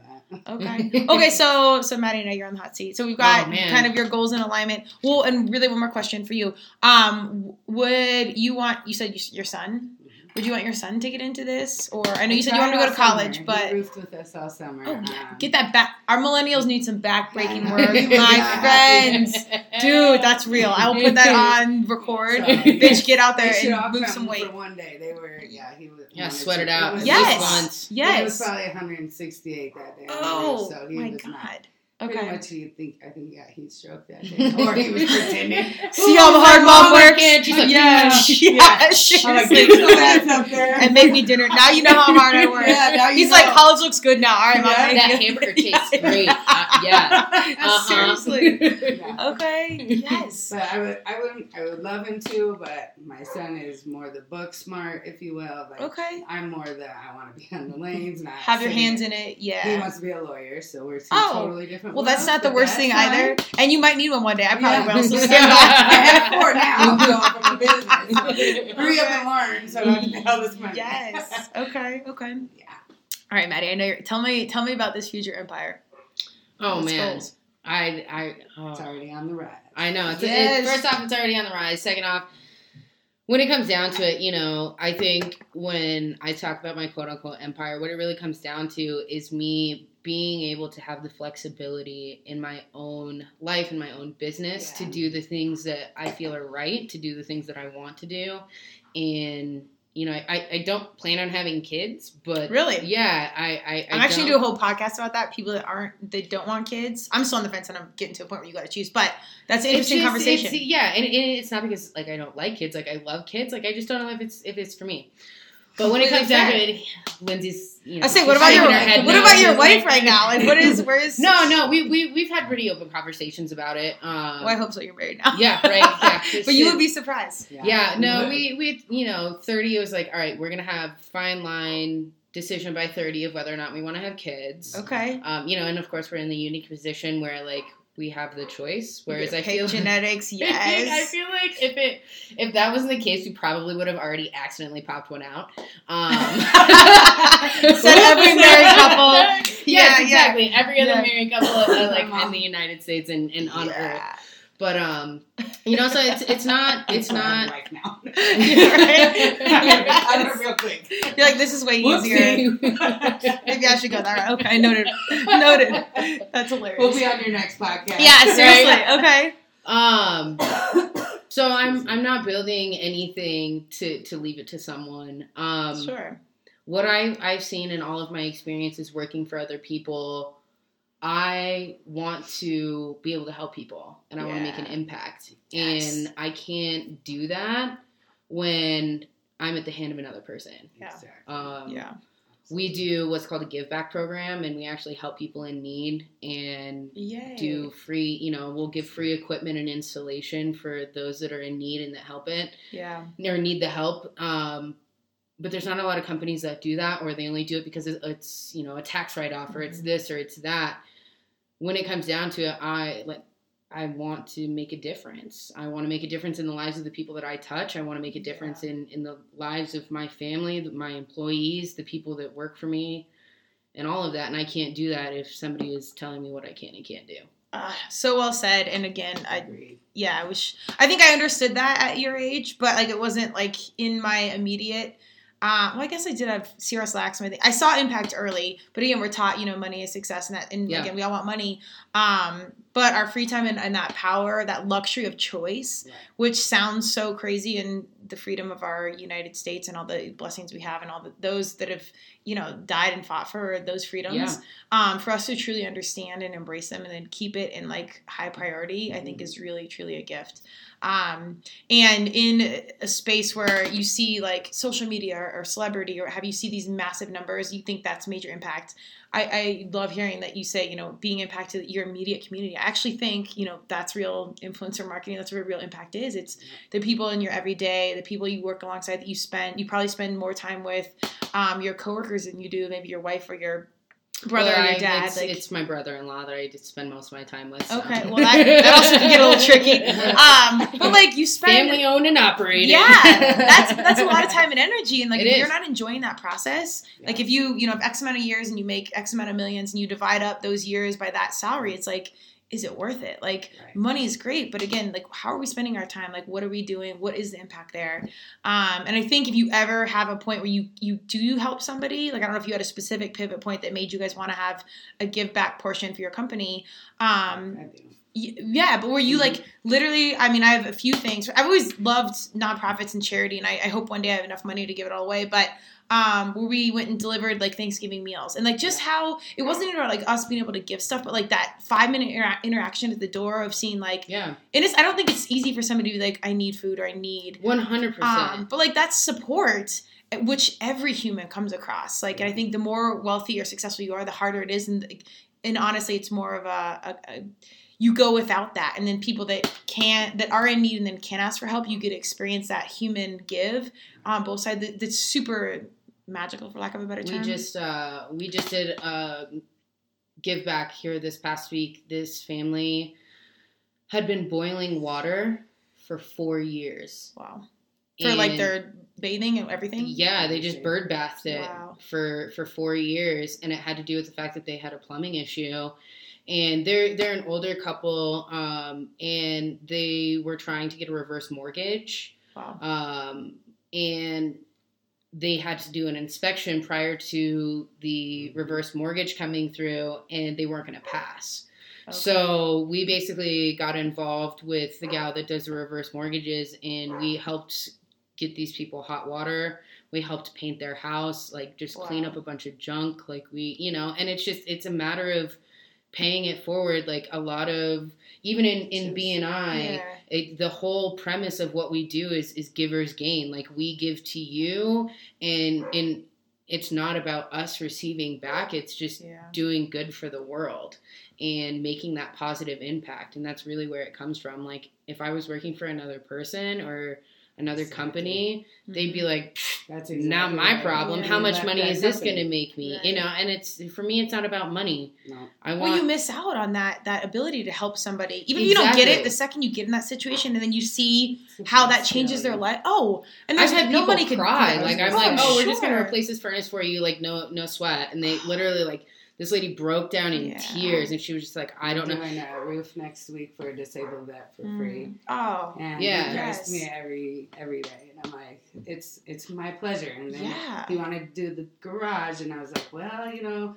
Okay. *laughs* Okay. So, so Maddy, now you're on the hot seat. So we've got Oh, kind of your goals in alignment. Well, and really one more question for you. Um, would you want? You said you, your son. Would you want your son to get into this, or I know you said you want to go to college, summer. but he roofed with us all summer. oh yeah, Um, get that back. Our millennials need some backbreaking Yeah. work, *laughs* my friends. Dude, that's real. I will put that *laughs* on record. So, Bitch, get out there should all and lose some weight. for one day. They were, yeah, he was. Yeah, wanted sweat to- it out. was At Yes. least once. It was probably 168 that day. Oh so he my was not. God. Pretty Okay. much, he think I think yeah, he stroked that day, or he was *laughs* pretending. *laughs* See how hard mom works. She's like, yeah, *laughs* "Yeah." yeah, I'm like, seriously. "Get up there and make me dinner. Now you know how hard I work. Yeah, now you He's know. like, college looks good now. All right, mom. Yeah. thank That hamburger tastes great. Uh, yeah. Uh-huh. Seriously. Yeah. Okay. Yes. But I would, I would, I would love him to. But my son is more the book smart, if you will. Like Okay. I'm more the I want to be on the lanes, not Have your hands there. in it. Yeah. He Yeah. wants to be a lawyer, so we're two Oh. totally different. Well, that's not the worst thing fine. either. And you might need one one day. I probably Yeah. will. So stand by. have four now. *laughs* I'm going from business. So hurry up and learn so I can pay this money. Yes. Okay. Okay. Yeah. All right, Maddy. I know. You're, tell me. Tell me about this future empire. Oh What's man, goals? I I oh. It's already on the rise. I know. It's, Yes. it, first off, it's already on the rise. Second off, when it comes down to it, you know, I think when I talk about my quote unquote empire, what it really comes down to is me being able to have the flexibility in my own life and my own business to do the things that I feel are right, to do the things that I want to do. And, you know, I, I don't plan on having kids, but Really? yeah, I, I, I I'm actually do a whole podcast about that. People that aren't, they don't want kids. I'm still on the fence, and I'm getting to a point where you got to choose. But that's an interesting just- conversation. yeah, and, and it's not because like I don't like kids. Like I love kids. Like I just don't know if it's if it's for me. But when it comes down to it, Linzy's. You know, I say, what about shaking your her head what no. about your wife like- right now? Like, what is where's *laughs* No, no, we we we've had pretty open conversations about it. Um, Well, I hope so. You're married now. Yeah, right. Yeah, *laughs* but you would be surprised. Yeah, no, But- we we you know thirty. It was like, all right, we're gonna have fine line decision by thirty of whether or not we want to have kids. Okay. Um, you know, and of course we're in the unique position where like we have the choice. Whereas I feel *laughs* genetics, *laughs* I yes. feel like if it if that wasn't the case, we probably would have already accidentally popped one out. Um, *laughs* Said every married couple. Yes, Yeah, yeah. exactly. Every other Yeah. married couple, uh, like in the United States and, and on Earth. But um, you know, so it's it's not *laughs* it's not. Now. *laughs* *laughs* Right? I know real quick. You're like, this is way easier. Maybe I should go that route. Okay, noted. Noted. That's hilarious. We'll be on your next podcast. yeah, seriously. Okay. um, *coughs* so I'm I'm not building anything to to leave it to someone. Um, Sure. what I I've seen in all of my experiences working for other people, I want to be able to help people and I want to make an impact. Yes. And I can't do that when I'm at the hand of another person. Yeah. Um, Yeah. we do what's called a give back program, and we actually help people in need and Yay. do free. You know, we'll give free equipment and installation for those that are in need and that help it Yeah. or need the help. Um, but there's not a lot of companies that do that, or they only do it because it's you know a tax write off, or it's Mhm. this or it's that. When it comes down to it, I like I want to make a difference. I want to make a difference in the lives of the people that I touch. I want to make a difference in in the lives of my family, my employees, the people that work for me, and all of that. And I can't do that if somebody is telling me what I can and can't do. Uh, so well said. And again, I Agreed. yeah, I wish I think I understood that at your age, but like it wasn't like in my immediate. Uh, well, I guess I did have Cirrus Lax. I saw impact early, but again, we're taught you know money is success, and that, and Yeah. again, we all want money. Um, but our free time and, and that power, that luxury of choice, Right. which sounds so crazy, and the freedom of our United States and all the blessings we have, and all the, those that have you know died and fought for those freedoms. Yeah. Um, for us to truly understand and embrace them, and then keep it in like high priority, I think is really truly a gift. Um, and in a space where you see like social media or, or celebrity or have you see these massive numbers, you think that's major impact. I, I love hearing that you say, you know, being impacted your immediate community. I actually think, you know, that's real influencer marketing. That's where real impact is. It's the people in your everyday, the people you work alongside that you spend, you probably spend more time with um, your coworkers than you do maybe your wife or your brother Well, I- your dad. It's, like, it's my brother-in-law that I spend most of my time with. so. okay, well that, *laughs* that also can get a little tricky. Um, but like you spend family owned and operated. Yeah, *laughs* that's that's a lot of time and energy, and like It if you're not enjoying that process, like if you you know have X amount of years and you make X amount of millions and you divide up those years by that salary, it's like, is it worth it? Like Right. money is great, but again, like how are we spending our time? Like what are we doing? What is the impact there? Um, and I think if you ever have a point where you you do help somebody, like I don't know if you had a specific pivot point that made you guys want to have a give back portion for your company. Um. Yeah but were you like literally i mean i have a few things i've always loved nonprofits and charity and I, I hope one day i have enough money to give it all away but um where we went and delivered like thanksgiving meals. And like just how it wasn't even about like us being able to give stuff but like that five minute intera- interaction at the door of seeing like Yeah, and it's i don't think it's easy for somebody to be like i need food or i need one hundred um, percent. but like that's support eh, which every human comes across. Like i think the more wealthy or successful you are the harder it is and and honestly it's more of a, a, a you go without that and then people that can't that are in need and then can ask for help you get to experience that human give on both sides. That's super magical for lack of a better term. We just uh, we just did a give back here this past week. This family had been boiling water for four years. wow for like their bathing and everything Yeah, they just bird bathed it Wow. for for four years, and it had to do with the fact that they had a plumbing issue. And they're they're an older couple, um, and they were trying to get a reverse mortgage, wow um, and they had to do an inspection prior to the mm-hmm. reverse mortgage coming through, and they weren't going to pass. Okay. So we basically got involved with the gal that does the reverse mortgages, and we helped get these people hot water. We helped paint their house, like just clean up a bunch of junk, like we, you know. And it's just it's a matter of paying it forward. Like a lot of even in in Just- B and I, yeah. It, the whole premise of what we do is is givers gain. Like we give to you, and and it's not about us receiving back. It's just yeah doing good for the world and making that positive impact and that's really where it comes from like if i was working for another person or another Exactly. company they'd be mm-hmm. like "Pfft, That's not my right. problem Yeah, how much left money that is this going to make me you know and it's for me it's not about money No. i want well, you miss out on that that ability to help somebody. Even if you don't get it, the second you get in that situation, and then you see how that changes their life. Oh, and I've there's had no people money could cry. yeah. Like I'm Oh, like, oh, we're just gonna replace this furnace for you, like no no sweat. And they literally like this lady broke down in Yeah. tears, and she was just like, I don't know. Doing a roof next week for a disabled vet for Mm. free. Oh, And Yeah. he Yes. me every every day, and I'm like, it's it's my pleasure. And then Yeah. he wanted to do the garage, and I was like, well, you know,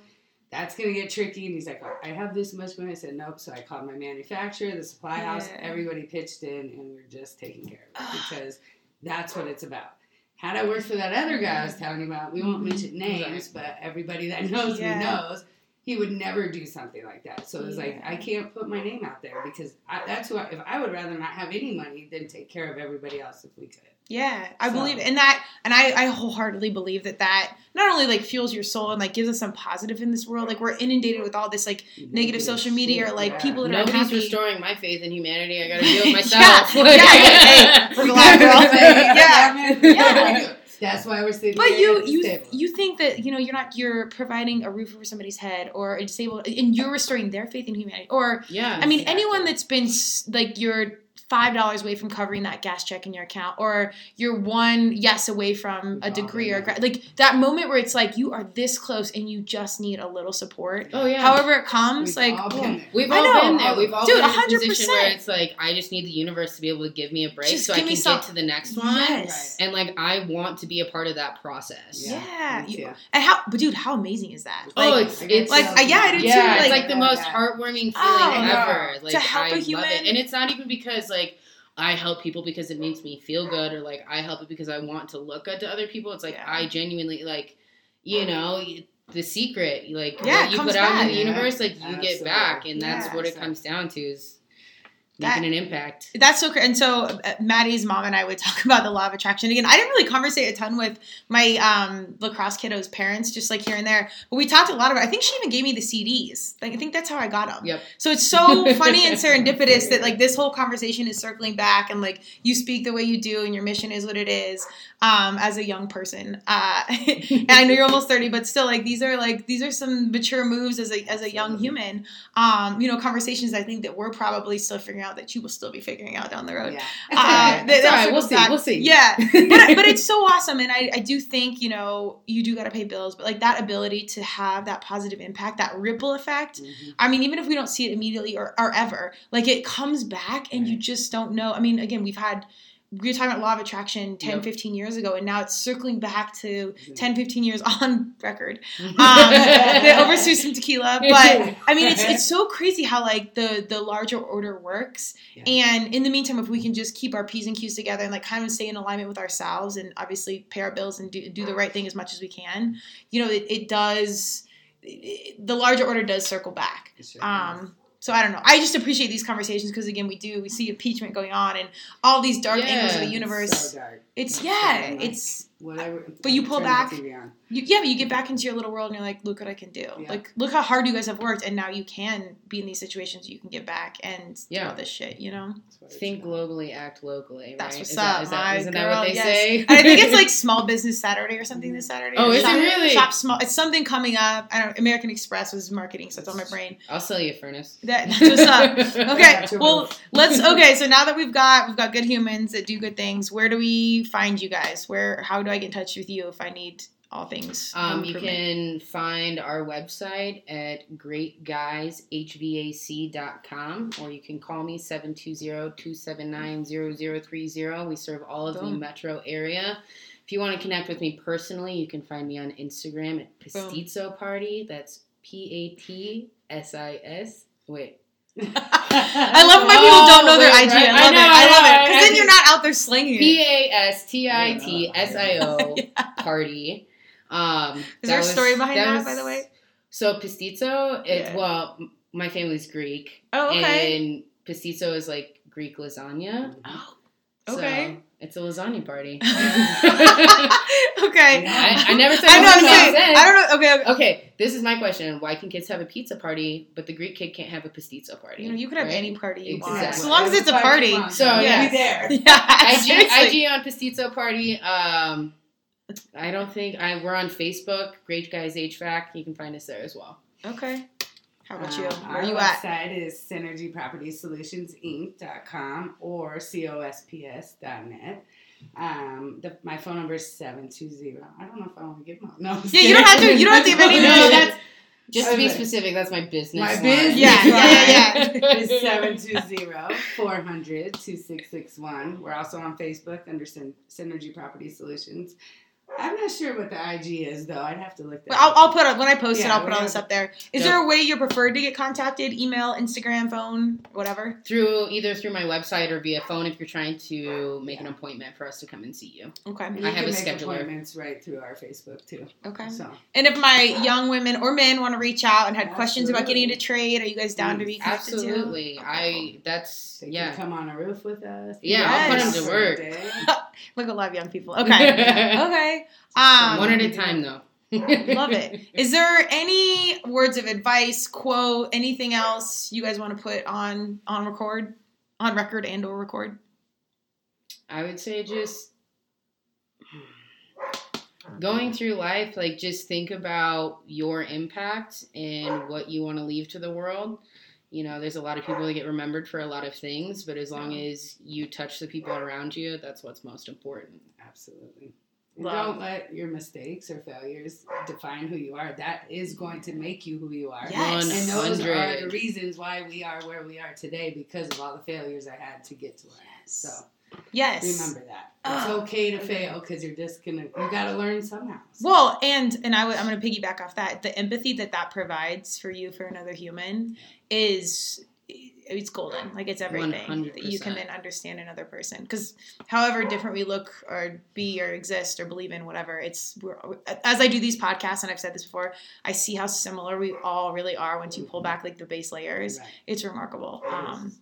that's gonna get tricky. And he's like, I have this much money. I said, nope. So I called my manufacturer, the supply house. Everybody pitched in, and we're just taking care of it because that's what it's about. Had I worked for that other guy I was telling you about, we won't Mhm. mention names, but everybody that *laughs* knows Yeah. me knows. he would never do something like that. So it was like I can't put my name out there because I, that's who I, if I would rather not have any money than take care of everybody else if we could. Yeah, I So- believe in that, and I, I wholeheartedly believe that that not only like fuels your soul and like gives us some positive in this world. Like we're inundated with all this like negative social media or like Yeah. people that are Nobody's restoring my faith in humanity. I gotta do it *laughs* myself. yeah, yeah. Hey, we're glad, girl. Yeah. Yeah. That's why we're sitting But here you you table. you think that you know you're not you're providing a roof over somebody's head or a disabled and you're restoring their faith in humanity or yeah. I mean Exactly. anyone that's been like you're five dollars away from covering that gas check in your account or you're one yes away from a oh, degree or been gra- like that moment where it's like you are this close and you just need a little support oh yeah. however it comes We've like all been there. We've I all know. been there. We've all Dude, been in a position 100%. where it's like I just need the universe to be able to give me a break Just so I can me some- get to the next one. yes And like I want to be a part of that process. yeah, Yeah, me You- too. and how but dude how amazing is that Oh, Like, it's it's like, sales yeah, I do now. too, yeah, like- it's like the most Yeah. heartwarming feeling Oh, ever. yeah. Like To help I a human. it, and it's not even because like I help people because it makes me feel good, or like I help it because I want to look good to other people. It's like Yeah. I genuinely like, you know, the secret, like Yeah, what you put out back. in the universe, like you Absolutely. get back, and that's Yeah. what it comes down to is That- making an impact. That's so crazy. And so uh, Maddy's mom and I would talk *laughs* about the law of attraction. Again, I didn't really conversate a ton with my um, lacrosse kiddos' parents, just like here and there. But we talked a lot about. I think she even gave me the CDs. Like I think that's how I got them. Yep. So it's so funny and *laughs* serendipitous that like this whole conversation is circling back and like you speak the way you do and your mission is what it is um, as a young person. Uh, *laughs* and I know you're almost thirty, but still like these are like these are some mature moves as a as a young human. Um, you know, conversations I think that we're probably still figuring out that you will still be figuring out down the road. Yeah. *laughs* Uh, alright. *laughs* that- that's alright. We'll see. back. We'll see. Yeah, *laughs* but, but it's so awesome, and I, I do think you know you do got to pay bills, but like that ability to have that positive impact, that ripple effect. Mhm. I mean, even if we don't see it immediately or, or ever, like it comes back, and you Right. just just don't know. I mean, again, we've had. We were talking about law of attraction 10, Yep. 15 years ago, and now it's circling back to Mhm. 10, 15 years *laughs* on record *laughs* um, the oversee some tequila. But I mean, it's it's so *laughs* crazy how like the the larger order works. Yeah. And in the meantime, if we can just keep our p's and q's together and like kind of stay in alignment with ourselves and obviously pay our bills and do do the right thing as much as we can, you know, it, it does. It, the larger order does circle back. Um, so I don't know. I just appreciate these conversations because again, we do we see impeachment going on and all these dark angles of the universe. So dark. It's It's *laughs* yeah, so nice. it's Whatever. But you pull back- you, yeah, but you get back into your little world and you're like, look what I can do. Yeah. Like, look how hard you guys have worked, and now you can be in these situations. You can get back and do Yeah. all this shit. You know, That's what it's Think about. globally, act locally. that's what's is up, That, is that, my isn't girl. that what they yes. say? *laughs* I think it's like *laughs* Small Business Saturday or something this Saturday. Oh, Or is it really? Shop small. It's something coming up. I don't. American Express was marketing, so it's on my brain. I'll sell you a furnace. That, that's what's up. Okay, well, let's. Okay, so now that we've got we've got good humans that do good things, where do we find you guys? Where? How do I get in touch with you if I need all things? Um, you can find our website at greatguyshvac.com or you can call me 720-279-0030. We serve all of the metro area. If you want to connect with me personally, you can find me on Instagram at Boom. Pastitsio Party. That's P-A-T-S-I-S. Wait. *laughs* I love when people don't know their Oh, IG. I love I it. I love it because then you're not out there slinging it. P-A-S-T-I-T-S-I-O *laughs* Party. Um, Is there a story behind that, by the way? So Pastitsio, it, well, my family's Greek, Oh, okay. and Pastitsio is like Greek lasagna. Oh, So okay. It's a lasagna party. *laughs* *laughs* okay. I, I never said I know. it I'm made saying. sense. I don't know. Okay. okay. Okay, this is my question: Why can kids have a pizza party, but the Greek kid can't have a pastitsio party? You know, you could have right? any party you want, as long as it's a party. So, *laughs* yeah, yes. be there. Yeah. IG, seriously. IG on Pastitsio Party. Um, I don't think I. We're on Facebook. Great Guys HVAC. You can find us there as well. Okay. How about you? Um, Where our are you at? website is synergypropertiesolutionsInc.com or cosps.net. Um, the, my phone number is 720. I don't know if I want to give my out. No, Yeah, you don't have to- you don't have to give any *laughs* No, information. that's just to be specific. That's my business. My line. business Yeah, yeah, yeah, It's 720-400-2661. We're also on Facebook under Syn- Synergy Property Solutions. I'm not sure what the IG is though. I'd have to look that. I'll, up. I'll put it when I post it. I'll put all this have- up there. Is Yeah. there a way you're preferred to get contacted? Email, Instagram, phone, whatever. through either through my website or via phone if you're trying to make an appointment for us to come and see you. Okay. And I you have can a make scheduler. appointments right through our Facebook too. Okay. So And if my young women or men want to reach out and had questions about getting Absolutely. into trade, are you guys down to be connected to? Absolutely. I that's they yeah. can come on a roof with us. Yeah, I'll put 'em to work. day. *laughs* Look at a lot of young people. Okay. *laughs* okay. Um, One at a time though. *laughs* Love it. Is there any words of advice, quote, anything else you guys want to put on on record, on record and or record? I would say just going through life, like just think about your impact and what you want to leave to the world. You know, there's a lot of people that get remembered for a lot of things, but as long as you touch the people around you, that's what's most important. Absolutely. Love. don't let your mistakes or failures define who you are. That is going to make you who you are. Yes. And those are the reasons why we are where we are today because of all the failures I had to get to where I am. So Yes. remember that. It's Oh, okay to fail because you're just gonna you gotta learn somehow. So- Well, and and I would I'm going to piggyback off that. The empathy that that provides for you for another human is it's golden. Like it's everything that you can then understand another person. Because however different we look or be or exist or believe in, whatever, it's we're, as I do these podcasts and I've said this before, I see how similar we all really are once you pull back like the base layers. Right. It's remarkable. Um,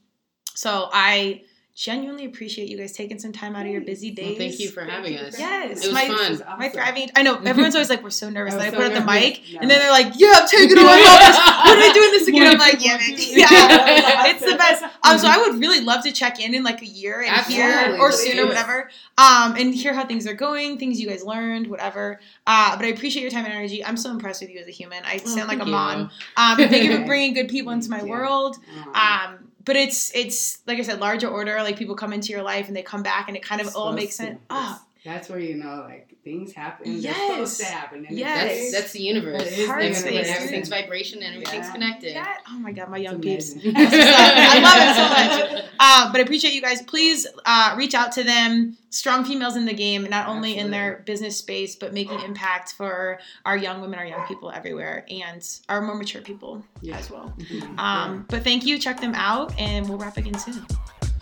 so I genuinely appreciate you guys taking some time out of your busy days. Well, thank you for having us. Yes, It was my- fun. This is My awesome. thriving. I know *laughs* everyone's always like, "We're so nervous." I Then I was put so up the mic, No. and then they're like, "Yeah, I'm taking it on office. When are we doing this *laughs* again?" I'm like, "Yeah, man. *laughs* yeah." it's the best. Um, so I would really love to check in in like a year and hear, Absolutely, or please. sooner, whatever. Um, and hear how things are going, things you guys learned, whatever. Uh, but I appreciate your time and energy. I'm so impressed with you as a human. I Oh, sound like a thank mom. Um, thank you for bringing good people into my Thank world. Um, but it's it's like I said, larger order. Like people come into your life and they come back, and it kind of all makes sense. Ah, That's where you know like things happen. They're Yes. supposed to happen. And Yes. That's that's the universe. That is the Heart space. Everything's vibration and everything's Yeah. connected. that oh my god, my young peeps. I love it so *laughs* much. Uh, but I appreciate you guys. Please uh, reach out to them. Strong females in the game, not only in their business space, but making impact for our young women, our young people everywhere, and our more mature people Yeah. as well. Mhm. Um, but thank you. Check them out, and we'll wrap again soon.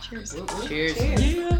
Cheers. Whoop, whoop. Cheers. Yeah.